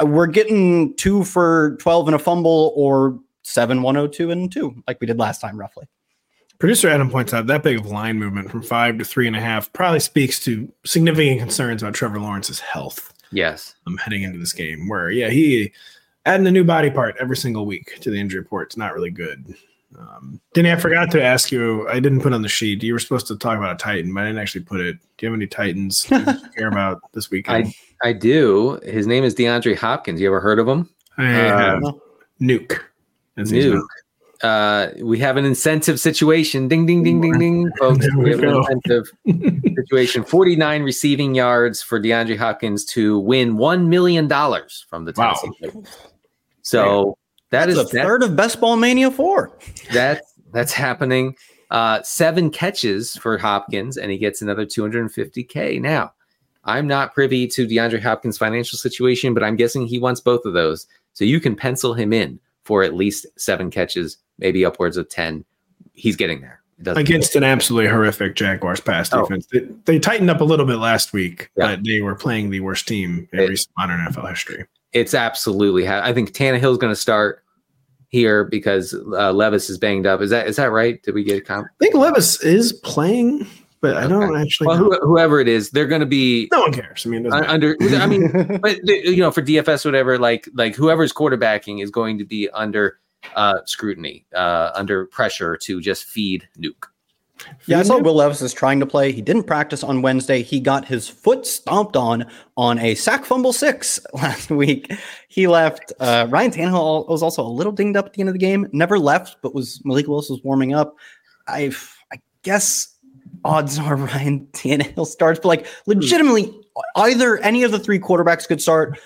Uh, We're getting two for 12 and a fumble or seven, 102 and two, like we did last time, roughly. Producer Adam points out that big of line movement from five to three and a half probably speaks to significant concerns about Trevor Lawrence's health Yes. um, heading into this game. Where, yeah, he adding a new body part every single week to the injury report is not really good. Um, Denny, I forgot to ask you. I didn't put on the sheet. You were supposed to talk about a Titan, but I didn't actually put it. Do you have any Titans you care about this weekend? I I do. His name is DeAndre Hopkins. You ever heard of him? I, have no. Nuke. as Nuke. known. Uh, we have an incentive situation. Ding, ding, ding, ding, ding, folks. We We have an incentive situation. 49 receiving yards for DeAndre Hopkins to win $1 million from the Wow. Tennessee Titans. So that That's is a that- third of Best Ball Mania 4. that's that's happening. Uh, seven catches for Hopkins, and he gets another 250k. Now, I'm not privy to DeAndre Hopkins' financial situation, but I'm guessing he wants both of those. So you can pencil him in for at least seven catches, maybe upwards of ten. He's getting there. Against an absolutely horrific Jaguars pass Oh. defense. They, they tightened up a little bit last week, Yeah. but they were playing the worst team in It- recent modern NFL history. It's absolutely. Ha- I think Tannehill's going to start here because uh, Levis is banged up. Is that is that right? Did we get a comp? I think Levis is playing, but I don't actually. Well, know. who, whoever it is, they're going to be no one cares. I mean, un- under. I mean, but you know, for DFS, whatever, like like whoever's quarterbacking is going to be under uh, scrutiny, uh, under pressure to just feed Nuke. Yeah, I saw Will Levis is trying to play. He didn't practice on Wednesday. He got his foot stomped on on a sack fumble six last week. He left. Uh, Ryan Tannehill was also a little dinged up at the end of the game. Never left, but was Malik Willis was warming up. I I guess odds are Ryan Tannehill starts, but like legitimately, either any of the three quarterbacks could start.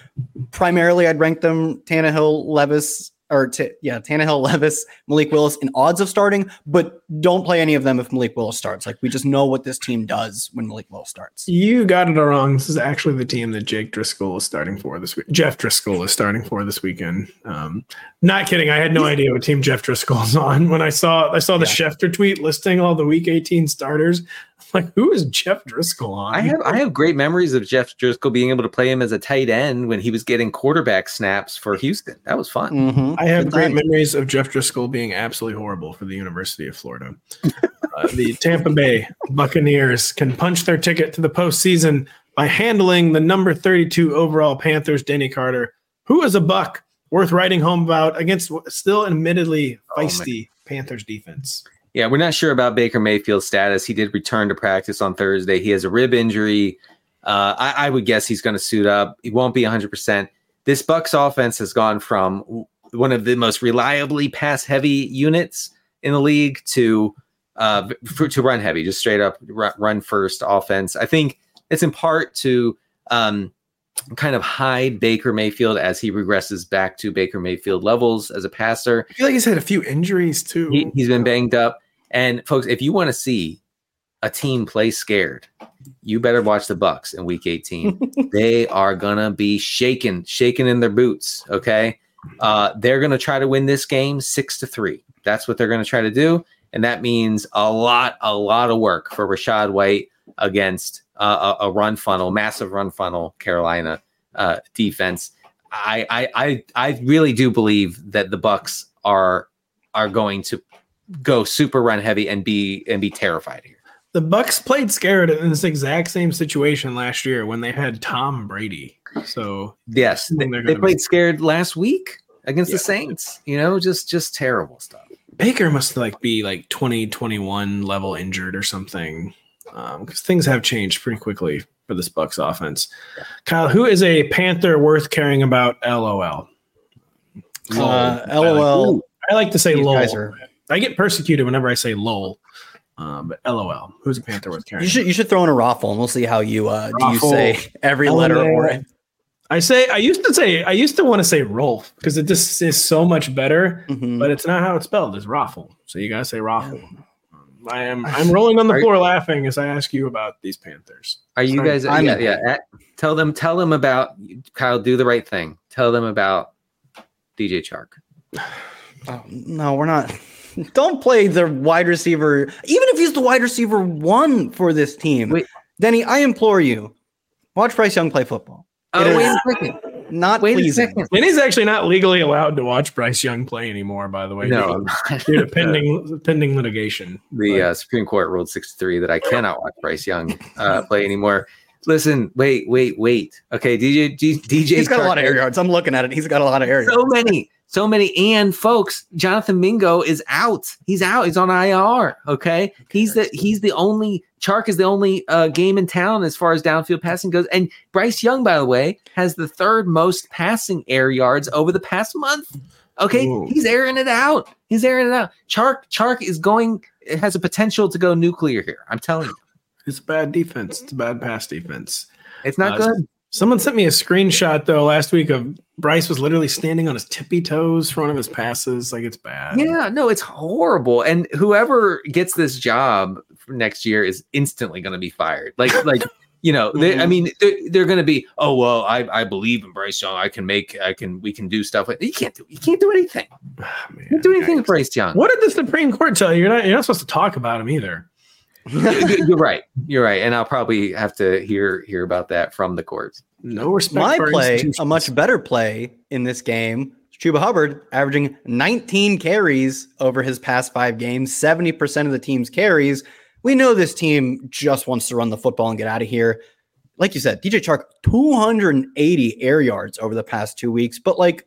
Primarily, I'd rank them Tannehill, Levis, or t- yeah, Tannehill, Levis, Malik Willis in odds of starting, but don't play any of them if Malik Willis starts. Like we just know what this team does when Malik Willis starts. You got it all wrong. This is actually the team that Jake Driskel is starting for this week. Jeff Driskel is starting for this weekend. Um, not kidding. I had no idea what team Jeff Driskel's on when I saw I saw the Schefter tweet listing all the Week 18 starters. I'm like, who is Jeff Driskel on? I have I have great memories of Jeff Driskel being able to play him as a tight end when he was getting quarterback snaps for Houston. That was fun. Mhm. I have Good great times. memories of Jeff Driskel being absolutely horrible for the University of Florida. uh, the Tampa Bay Buccaneers can punch their ticket to the postseason by handling the number 32 overall Panthers, Denny Carter, who is a buck worth writing home about against still admittedly Oh, feisty Panthers defense. Yeah, we're not sure about Baker Mayfield's status. He did return to practice on Thursday. He has a rib injury. Uh, I, I would guess he's going to suit up. He won't be 100%. This Bucks offense has gone from one of the most reliably pass heavy units in the league to uh, to run heavy, just straight up run first offense. I think it's in part to um, kind of hide Baker Mayfield as he regresses back to Baker Mayfield levels as a passer. I feel like he's had a few injuries too. He, he's been banged up. And folks, if you want to see a team play scared, you better watch the Bucks in Week 18. they are gonna be shaking, shaking in their boots. Okay, uh, they're gonna try to win this game six to three. That's what they're gonna try to do, and that means a lot, a lot of work for Rachaad White against a, a run funnel, massive run funnel Carolina uh, defense. I, I, I, I really do believe that the Bucks are are going to go super run heavy and be and be terrified here. The Bucks played scared in this exact same situation last year when they had Tom Brady. So Yes, they, they played be- scared last week against Yeah. the Saints. You know, just just terrible stuff. Baker must like be like 2021 level injured or something. Because things have changed pretty quickly for this Bucks offense. Kyle, who is a Panther worth caring about? LOL. Uh, I like- LOL. I like to say These lol. are- I get persecuted whenever I say lol. Um, but LOL. Who's a Panther worth caring? You should you should throw in a raffle and we'll see how you uh do you say every letter or I say I used to say I used to want to say Rolf because it just is so much better, Mhm. but it's not how it's spelled. It's Raffle. So you gotta say Raffle. I am I'm rolling on the floor laughing as I ask you about these Panthers. Are you Sorry, guys? I'm yeah, in. yeah. at- tell them. Tell them about Kyle. Do the right thing. Tell them about DJ Chark. Oh, no, we're not. Don't play the wide receiver, even if he's the wide receiver one for this team. Wait. Denny, I implore you, watch Bryce Young play football. Oh, wait a second. Not Wait a pleasing. second. And he's actually not legally allowed to watch Bryce Young play anymore, by the way. No, due to, due to pending pending litigation. the uh, Supreme Court ruled 63 that I cannot watch Bryce Young uh, play anymore. Listen, wait, wait, wait. Okay, DJ, DJ. He's got a lot of Chark- air yards. I'm looking at it. He's got a lot of air yards. So many, so many. And folks, Jonathan Mingo is out. He's out. He's on IR. Okay, he's the he's the only Chark is the only uh, game in town as far as downfield passing goes. And Bryce Young, by the way, has the third most passing air yards over the past month. Okay, Ooh. he's airing it out. He's airing it out. Chark Chark is going. It has a potential to go nuclear here. I'm telling you, It's a bad defense. It's a bad pass defense. it's not Uh, good. Someone sent me a screenshot though last week of Bryce was literally standing on his tippy toes for one of his passes. Like it's bad. Yeah, no, it's horrible. And whoever gets this job next year is instantly going to be fired. Like, like you know, they, I mean, they're, they're going to be. Oh well, I, I believe in Bryce Young. I can make. I can. We can do stuff. With, you can't do. You can't do anything. Ah, You can't do anything with Bryce Young. What did the Supreme Court tell you? You're not you're not supposed to talk about him either. You're right. You're right. And I'll probably have to hear hear about that from the courts. No respect. My for play, a much better play in this game. Chuba Hubbard averaging 19 carries over his past five games, 70% of the team's carries. We know this team just wants to run the football and get out of here. Like you said, DJ Chark, 280 air yards over the past two weeks. But like,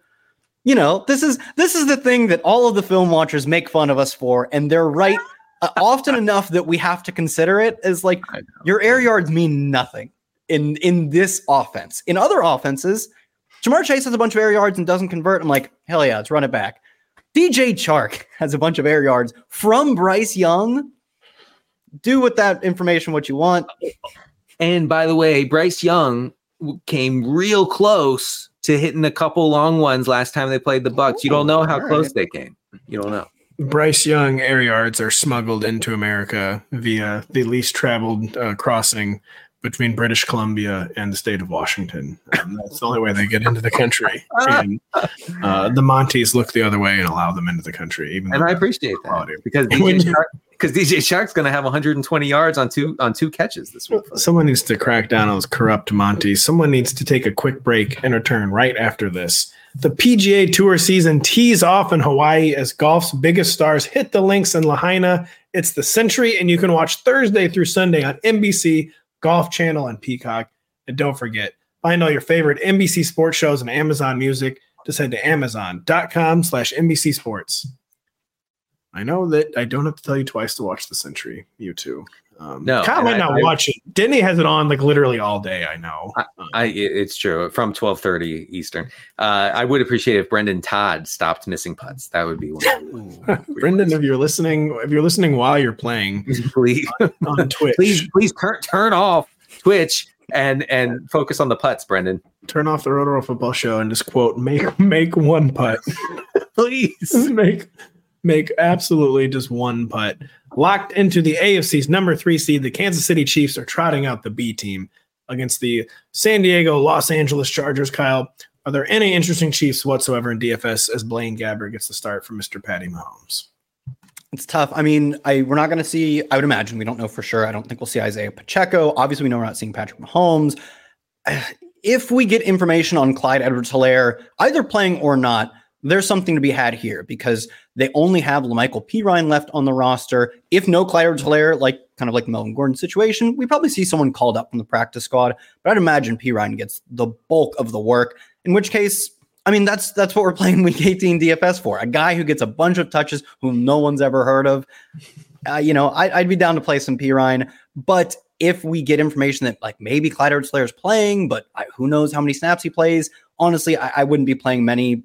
you know, this is this is the thing that all of the film watchers make fun of us for, and they're right Uh, often enough that we have to consider it as like your air yards mean nothing in in this offense. In other offenses, Ja'Marr Chase has a bunch of air yards and doesn't convert. I'm like, hell yeah, let's run it back. DJ Chark has a bunch of air yards from Bryce Young. Do with that information what you want. And by the way, Bryce Young came real close to hitting a couple long ones last time they played the Bucks. You don't oh, know how close right. they came. You don't know. Bryce Young air yards are smuggled into America via the least traveled uh, crossing between British Columbia and the state of Washington. Um, that's the only way they get into the country. And uh, the Mounties look the other way and allow them into the country. Even And I appreciate that quality. because DJ you- Chark, because DJ Chark's going to have 120 yards on two on two catches this week. Someone needs to crack down on those corrupt Mounties. Someone needs to take a quick break and return right after this. The PGA Tour season tees off in Hawaii as golf's biggest stars hit the links in Lahaina. It's the Sentry, and you can watch Thursday through Sunday on NBC, Golf Channel, and Peacock. And don't forget, find all your favorite NBC sports shows and Amazon Music. Just head to amazon.com slash NBC Sports. I know that I don't have to tell you twice to watch the Sentry. You too. Um, No, Kyle might not I- watch it. Denny has it on like literally all day. I know. Um, I, it's true from 12:30 Eastern. Uh, I would appreciate if Brendon Todd stopped missing putts. That would be wonderful. Brendon, if you're listening, if you're listening while you're playing please, on Twitch, please, please turn turn off Twitch and and focus on the putts, Brendon. turn off the Roto Football Show and just quote make make one putt. Please. make make absolutely just one putt. Locked into the AFC's number three seed, the Kansas City Chiefs are trotting out the B team against the San Diego Los Angeles Chargers. Kyle, are there any interesting Chiefs whatsoever in DFS as Blaine Gabbert gets the start from Mr. Patty Mahomes? It's tough. I mean, I we're not going to see. I would imagine we don't know for sure. I don't think we'll see Isaiah Pacheco. Obviously, we know we're not seeing Patrick Mahomes. If we get information on Clyde Edwards-Helaire, either playing or not, there's something to be had here because they only have La'Mical Perine left on the roster. If no Clyde Edwards-Helaire, like kind of like Melvin Gordon situation, we probably see someone called up from the practice squad. But I'd imagine Perine gets the bulk of the work. In which case, I mean, that's that's what we're playing Week 18 DFS for. A guy who gets a bunch of touches whom no one's ever heard of. Uh, you know, I, I'd be down to play some Perine, but if we get information that like maybe Clyde Edwards-Helaire is playing, but I, who knows how many snaps he plays? Honestly, I, I wouldn't be playing many.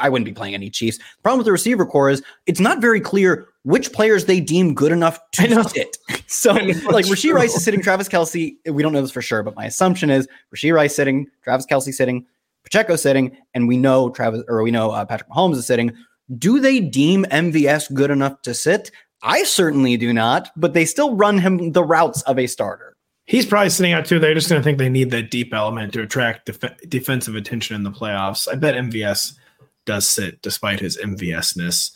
I wouldn't be playing any Chiefs. The problem with the receiver core is it's not very clear which players they deem good enough to sit. So, like Rashee Rice is sitting, Travis Kelce. We don't know this for sure, but my assumption is Rashee Rice sitting, Travis Kelce sitting, Pacheco sitting, and we know Travis or we know uh, Patrick Mahomes is sitting. Do they deem MVS good enough to sit? I certainly do not, but they still run him the routes of a starter. He's probably sitting out too. They're just going to think they need that deep element to attract def- defensive attention in the playoffs. I bet MVS does sit despite his MVSness.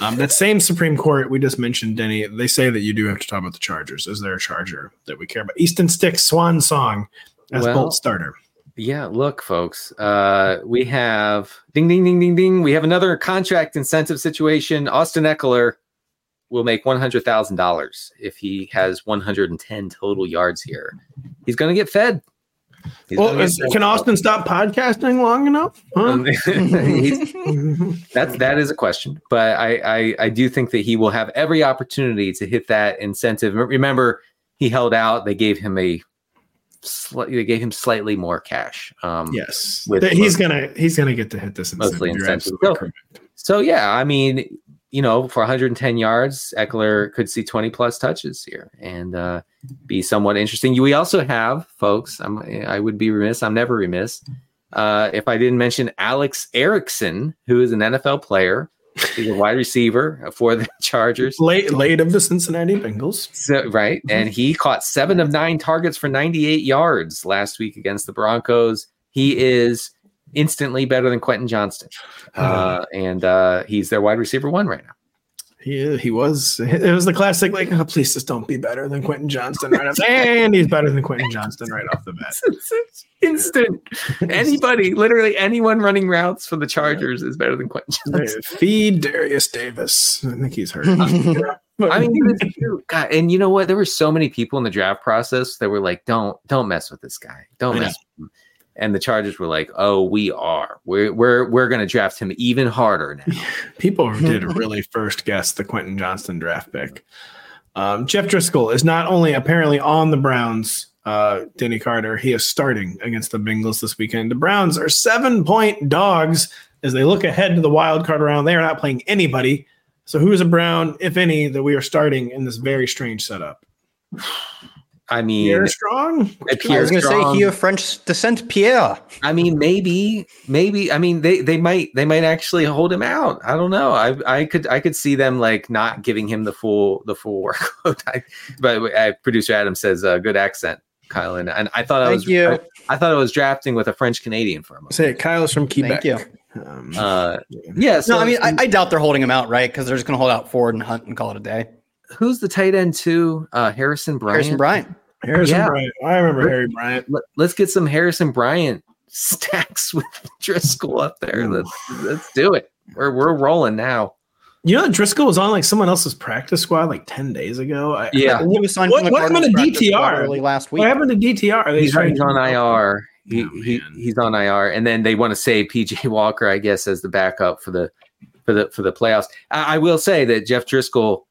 Um, that same Supreme Court we just mentioned, Denny, they say that you do have to talk about the Chargers. Is there a Charger that we care about? Easton Stick Swan Song as Well- Bolt starter. Yeah, look, folks, uh, we have ding, ding, ding, ding, ding. We have another contract incentive situation. Austin Ekeler will make one hundred thousand dollars if he has one hundred and ten total yards here. He's going to get fed. Well, is- can Austin stop podcasting long enough? Huh? Um, that's that is a question, but I, I I do think that he will have every opportunity to hit that incentive. Remember, he held out. They gave him a sli- they gave him slightly more cash. Um, yes, he's gonna he's gonna get to hit this incentive. Mostly incentive. So- So yeah, I mean, you know, for 110 yards, Ekeler could see 20 plus touches here and uh, be somewhat interesting. We also have, folks. I'm I would be remiss. I'm never remiss uh, if I didn't mention Alex Erickson, who is an NFL player. He's a wide receiver for the Chargers. Late late of the Cincinnati Bengals. So, right. And he caught seven of nine targets for 98 yards last week against the Broncos. He is instantly better than Quentin Johnston. Uh, and uh, he's their wide receiver one right now. He he was it was the classic like oh, please just don't be better than Quentin Johnston right off and he's better than Quentin Johnston right off the bat. It's, it's instant. Anybody, literally anyone running routes for the Chargers is better than Quentin Johnston. Feed Derius Davis. I think he's hurt. I mean. God, and you know what? There were so many people in the draft process that were like, "Don't, don't mess with this guy. Don't mess." And the Chargers were like, "Oh, we are. We're we're we're going to draft him even harder now." people did really first guess the Quentin Johnston draft pick. Um, Jeff Driskel is not only apparently on the Browns, uh, Denny Carter, he is starting against the Bengals this weekend. The Browns are seven point dogs as they look ahead to the wild card round. They are not playing anybody. So, who is a Brown, if any, that we are starting in this very strange setup? I mean, Pierre Strong? uh, I was going to say he of French descent, Pierre. I mean, maybe, maybe. I mean, they they might they might actually hold him out. I don't know. I I could I could see them like not giving him the full the full workload. I, but uh, producer Adam says uh, good accent, Kyle, and, and I thought I Thank was you. I, I thought I was drafting with a French Canadian for a moment. Say it, Kyle is from Quebec. Thank you. Um, Uh, yeah. So no, I mean, I, I doubt they're holding him out, right? Because they're just going to hold out Ford and Hunt and call it a day. Who's the tight end too? Uh, Harrison Bryant. Harrison Bryant. Harrison yeah. Bryant. I remember Harry Bryant. Let, us get some Harrison Bryant stacks with Driskel up there. Let's let's do it. We're we're rolling now. You know Driskel was on like someone else's practice squad like 10 days ago? I, Yeah. He was signed What- from what happened to DTR? early last week. What happened to DTR? They He's, trying he's to- on IR. He, Oh, he he's on IR, and then they want to say PJ Walker, I guess, as the backup for the for the for the playoffs. I, I will say that Jeff Driskel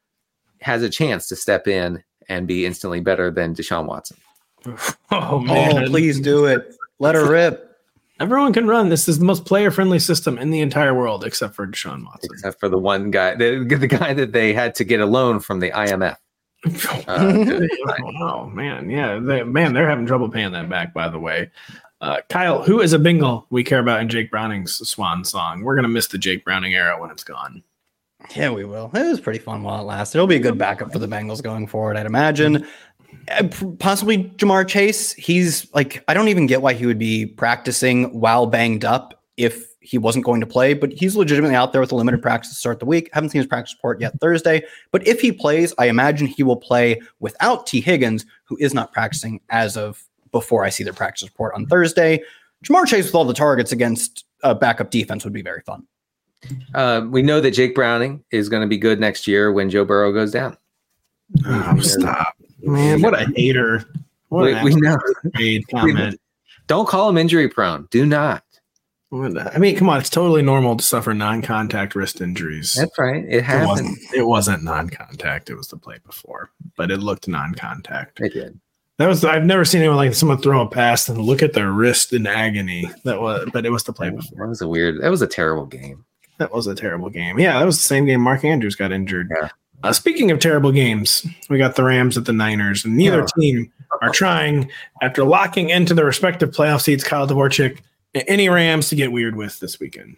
has a chance to step in and be instantly better than Deshaun Watson. Oh, man. Oh, please do it. Let her rip. Everyone can run. This is the most player friendly system in the entire world except for Deshaun Watson. except for the one guy, the, the guy that they had to get a loan from the IMF. Uh, oh, man. Yeah. They, man, they're having trouble paying that back, by the way. Uh, Kyle, who is a Bengal we care about in Jake Browning's swan song? We're going to miss the Jake Browning era when it's gone. Yeah, we will. It was pretty fun while it lasted. It'll be a good backup for the Bengals going forward, I'd imagine. Uh, Possibly Ja'Marr Chase. He's like, I don't even get why he would be practicing while banged up if he wasn't going to play, but he's legitimately out there with a limited practice to start the week. Haven't seen his practice report yet Thursday, but if he plays, I imagine he will play without Tee Higgins, who is not practicing as of before I see their practice report on Thursday. Ja'Marr Chase with all the targets against a backup defense would be very fun. Uh, we know that Jake Browning is going to be good next year when Joe Burrow goes down. Oh, stop. Man, what a hater. What We, we know. comment. Don't call him injury prone. Do not. I mean, come on. It's totally normal to suffer non contact wrist injuries. That's right. It It wasn't, it wasn't non-contact. It was the play before, but it looked non-contact. It did. That was I've never seen anyone like someone throw a pass and look at their wrist in agony. That was, but it was the play before. That was a weird. That was a terrible game. That was a terrible game. Yeah, that was the same game. Mark Andrews got injured. Yeah. Uh, speaking of terrible games, we got the Rams at the Niners, and neither Yeah. team are trying after locking into their respective playoff seats. Kyle Dvorchak Any Rams to get weird with this weekend?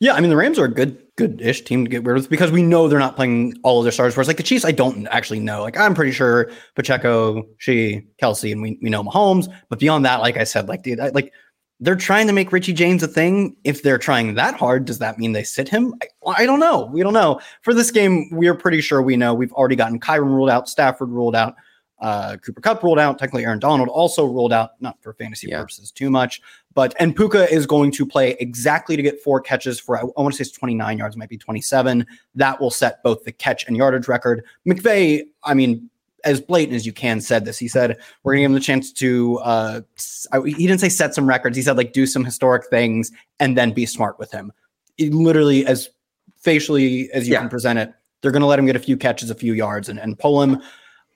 Yeah, I mean the Rams are a good, good-ish team to get weird with because we know they're not playing all of their stars. Whereas like the Chiefs, I don't actually know. Like I'm pretty sure Pacheco, she, Kelce, and we we know Mahomes. But beyond that, like I said, like dude, I, like they're trying to make Richie James a thing. If they're trying that hard, does that mean they sit him? I, I don't know. We don't know. For this game, we're pretty sure we know. We've already gotten Kyren ruled out, Stafford ruled out, uh, Cooper Kupp ruled out. Technically, Aaron Donald also ruled out, not for fantasy Yeah. purposes too much. But and Puka is going to play exactly to get four catches for I, I want to say it's 29 yards, might be 27. That will set both the catch and yardage record. McVay, I mean, as blatant as you can, said this. He said we're going to give him the chance to. Uh, he didn't say set some records. He said like do some historic things and then be smart with him. It literally as facially as you Yeah. can present it. They're going to let him get a few catches, a few yards, and, and pull him.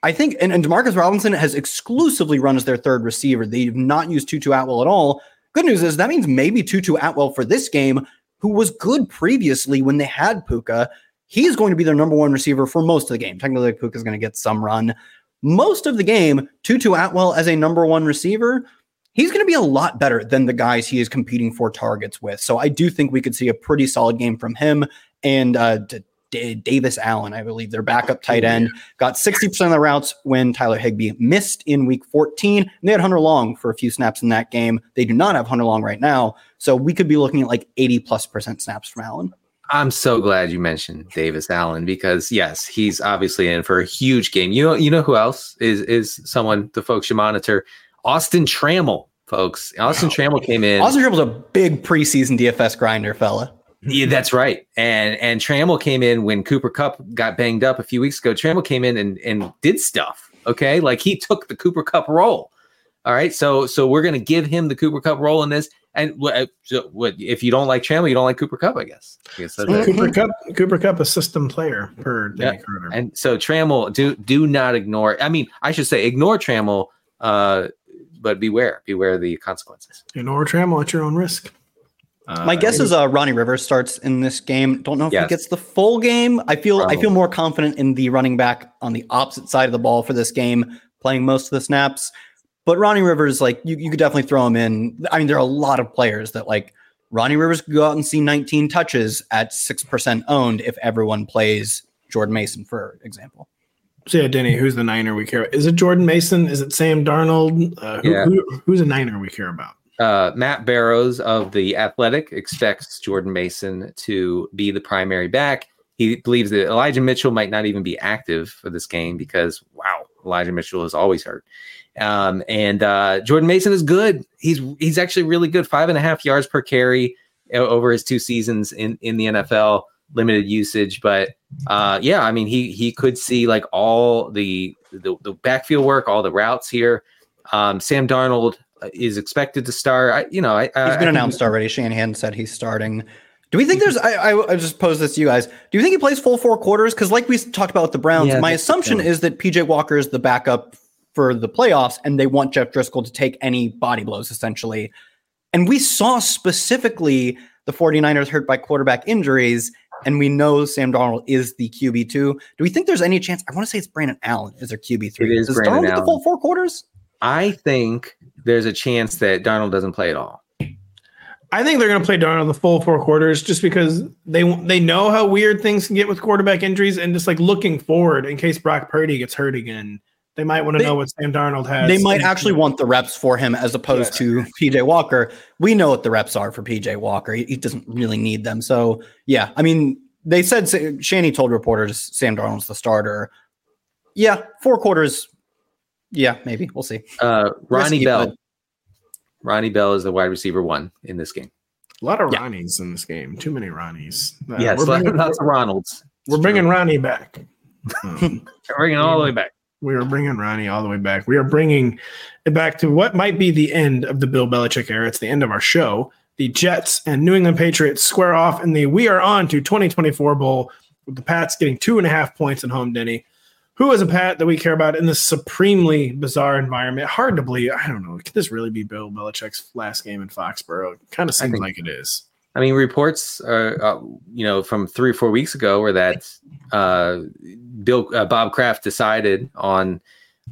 I think, and, and Demarcus Robinson has exclusively run as their third receiver. They've not used Tutu Atwell at all. Good news is that means maybe Tutu Atwell for this game, who was good previously when they had Puka, he's going to be their number one receiver for most of the game. Technically, Puka is going to get some run. Most of the game, Tutu Atwell as a number one receiver, he's going to be a lot better than the guys he is competing for targets with. So I do think we could see a pretty solid game from him and uh, D- D- Davis Allen, I believe, their backup tight end, got 60% of the routes when Tyler Higbee missed in week 14. And they had Hunter Long for a few snaps in that game. They do not have Hunter Long right now. So we could be looking at like 80 plus percent snaps from Allen. I'm so glad you mentioned Davis Allen because yes, he's obviously in for a huge game. You know, you know who else is is someone the folks should monitor? Austin Trammell, folks. Austin Trammell came in. Austin Tripple's a big preseason DFS grinder fella. Yeah, that's right. And and Trammell came in when Cooper Kupp got banged up a few weeks ago. Trammell came in and and did stuff. Okay, like he took the Cooper Kupp role. All right, so so we're gonna give him the Cooper Kupp role in this. And what, uh, so what if you don't like Trammell, you don't like Cooper Kupp? I guess. I guess that's Cooper Kupp, Cooper Kupp, a system player per Danny Yeah. Carter. And so Trammell, do do not ignore. I mean, I should say ignore Trammell, uh, but beware, beware the consequences. Ignore Trammell at your own risk. Uh, My guess is uh, Ronnie Rivers starts in this game. Don't know if Yes. he gets the full game. I feel I feel more confident in the running back on the opposite side of the ball for this game, playing most of the snaps. But Ronnie Rivers, like you, you could definitely throw him in. I mean, there are a lot of players that like Ronnie Rivers could go out and see 19 touches at six percent owned if everyone plays Jordan Mason, for example. So yeah, Denny, who's the Niner we care? about? Is it Jordan Mason? Is it Sam Darnold? Uh, who, Yeah. who- who's a Niner we care about? Uh, Matt Barrows of the Athletic expects Jordan Mason to be the primary back. He believes that Elijah Mitchell might not even be active for this game because wow, Elijah Mitchell is always hurt. Um, and uh, Jordan Mason is good. He's he's actually really good. Five and a half yards per carry over his two seasons in in the NFL. Limited usage, but uh, yeah, I mean he he could see like all the the, the backfield work, all the routes here. Um, Sam Darnold uh, is expected to start. I, you know, I, I He's I been think- announced already. Shanahan said he's starting. Do we think there's? I, I, I just pose this to you guys. Do you think he plays full four quarters? Because like we talked about with the Browns, Yeah, my assumption is that PJ Walker is the backup for the playoffs, and they want Jeff Driskel to take any body blows essentially. And we saw specifically the 49ers hurt by quarterback injuries, and we know Sam Darnold is the QB two. Do we think there's any chance? I want to say it's Brandon Allen is their QB three. It is Does Brandon Darnold get the full four quarters? I think there's a chance that Darnold doesn't play at all. I think they're going to play Darnold the full four quarters just because they they know how weird things can get with quarterback injuries and just like looking forward in case Brock Purdy gets hurt again. They might want to They- know what Sam Darnold has. They might actually want the reps for him as opposed to PJ Walker. We know what the reps are for PJ Walker. He, he doesn't really need them. So, yeah, I mean, they said Shanny told reporters Sam Darnold's the starter. Yeah, four quarters. Yeah, maybe. We'll see. Uh, Ronnie Risky, Bell. But- Ronnie Bell is the wide receiver one in this game. a lot of Yeah. Ronnies in this game. Too many Ronnies. Uh, yes, we're bringing, lots of Ronalds. we're bringing Ronnie back. Um, We're bringing it all the way back. we are bringing Ronnie all the way back. We are bringing it back to what might be the end of the Bill Belichick era. It's the end of our show. The Jets and New England Patriots square off in the We Are On to 2024 Bowl with the Pats getting two and a half points at home, Denny. Who is a Pat that we care about in this supremely bizarre environment? Hard to believe. I don't know. Could this really be Bill Belichick's last game in Foxborough? Kind of seems think- like it is. I mean, reports, are, uh, you know, from three or four weeks ago, were that uh, Bill uh, Bob Kraft decided on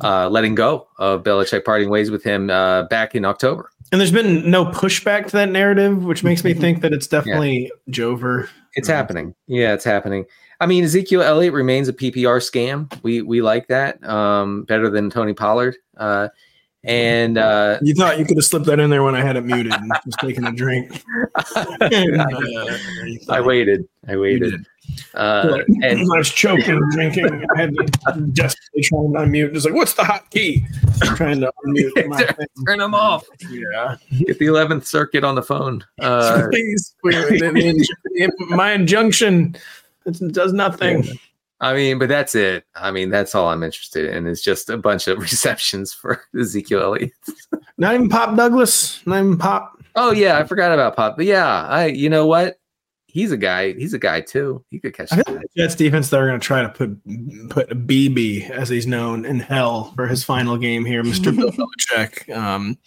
uh, letting go of Belichick, parting ways with him uh, back in October. And there's been no pushback to that narrative, which makes me think that it's definitely Jover. It's happening. Yeah, it's happening. I mean, Ezekiel Elliott remains a PPR scam. We we like that um, better than Tony Pollard. Uh, and uh, You thought you could have slipped that in there when I had it muted and was taking a drink. I waited. I waited. Uh, and I was choking, drinking. I had to desperately try to unmute. It's like, what's the hot key? I'm trying to unmute my turn them off. Yeah. Get the 11th Circuit on the phone. Uh, Please, please. The- the- my injunction it does nothing. I mean, but that's it. I mean, that's all I'm interested in is just a bunch of receptions for Ezekiel Elliott. Not even Pop Douglas. Not even Pop. Oh yeah, I forgot about Pop. But yeah, I you know what? He's a guy. He's a guy too. He could catch I that. think the Jets defense they're going to try to put put BB as he's known in hell for his final game here, Mister Bill Belichick. Um,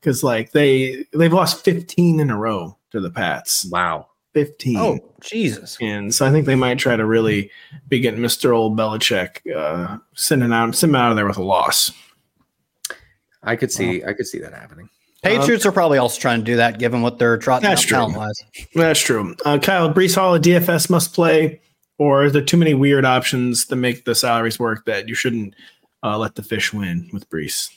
because like they they've lost 15 in a row to the Pats. Wow. 15. Oh, Jesus. And so I think they might try to really be getting Mr. Old Belichick uh, sending out send him out of there with a loss. I could see. I could see that happening. Patriots are probably also trying to do that, given what they're trotting out That's true. talent wise. That's true. Uh, Kyle Breece Hall, a DFS must play, or is there too many weird options to make the salaries work that you shouldn't uh, let the fish win with Breece?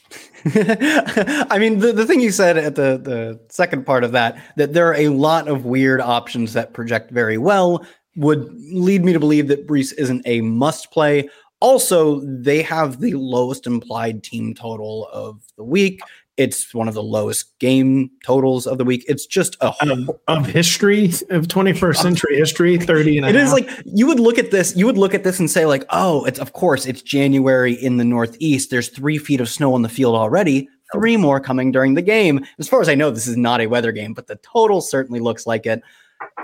I mean, the, the thing you said at the, the second part of that, that there are a lot of weird options that project very well, would lead me to believe that Breece isn't a must play. Also, they have the lowest implied team total of the week. It's one of the lowest game totals of the week. It's just a Of, of history, of 21st century history, 30 and It is like you would look at this, you would look at this and say, like, oh, it's of course it's January in the Northeast. There's three feet of snow on the field already. Three more coming during the game. As far as I know, this is not a weather game, but the total certainly looks like it.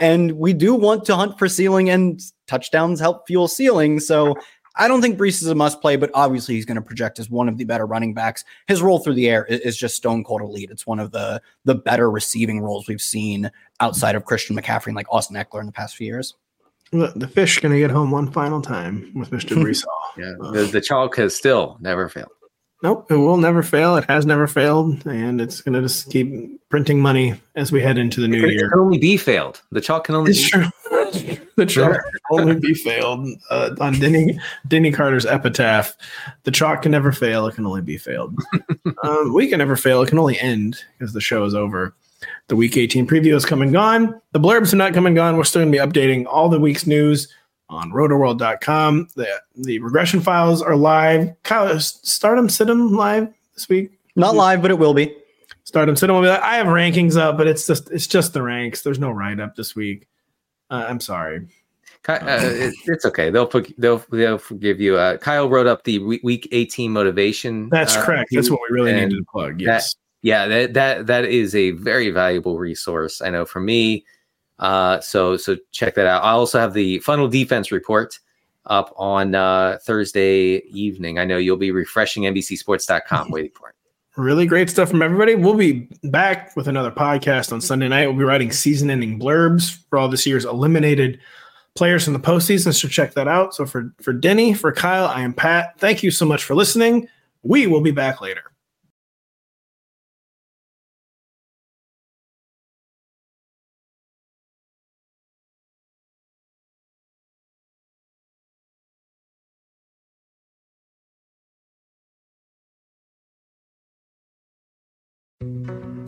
And we do want to hunt for ceiling and touchdowns help fuel ceiling. So I don't think Breece is a must play, but obviously he's going to project as one of the better running backs. His role through the air i- is just stone cold elite. It's one of the the better receiving roles we've seen outside of Christian McCaffrey and like Austin Ekeler in the past few years. the the fish going to get home one final time with Mr. Breece Hall. Yeah, the, the chalk has still never failed. Nope, it will never fail. It has never failed, and it's going to just keep printing money as we head into the new It year. can only be failed. The chalk can only. It's Be, true. The chalk can only be failed uh, on Denny Denny Carter's epitaph. The chalk can never fail. It can only be failed. um, we can never fail. It can only end because the show is over. The week 18 preview is come and gone. The blurbs are not come and gone. We're still going to be updating all the week's news on rotoworld.com. The, the regression files are live. Kyle, Stardom Situm live this week? Not live, but it will be. Stardom Situm will be like, I have rankings up, but it's just it's just the ranks. There's no write up this week. Uh, I'm sorry. Ki- uh, it, it's okay. They'll they'll they'll forgive you. Uh, Kyle wrote up the week 18 motivation. That's uh, correct. That's what we really needed to plug. that- Yes. yeah that that that is a very valuable resource i know for me uh so so check that out i also have the funnel defense report up on uh thursday evening i know you'll be refreshing nbcsports.com waiting for it Really great stuff from everybody. We'll be back with another podcast on Sunday night. We'll be writing season ending blurbs for all this year's eliminated players from the postseason. So check that out. So for, for Denny, for Kyle, I am Pat. Thank you so much for listening. We will be back later.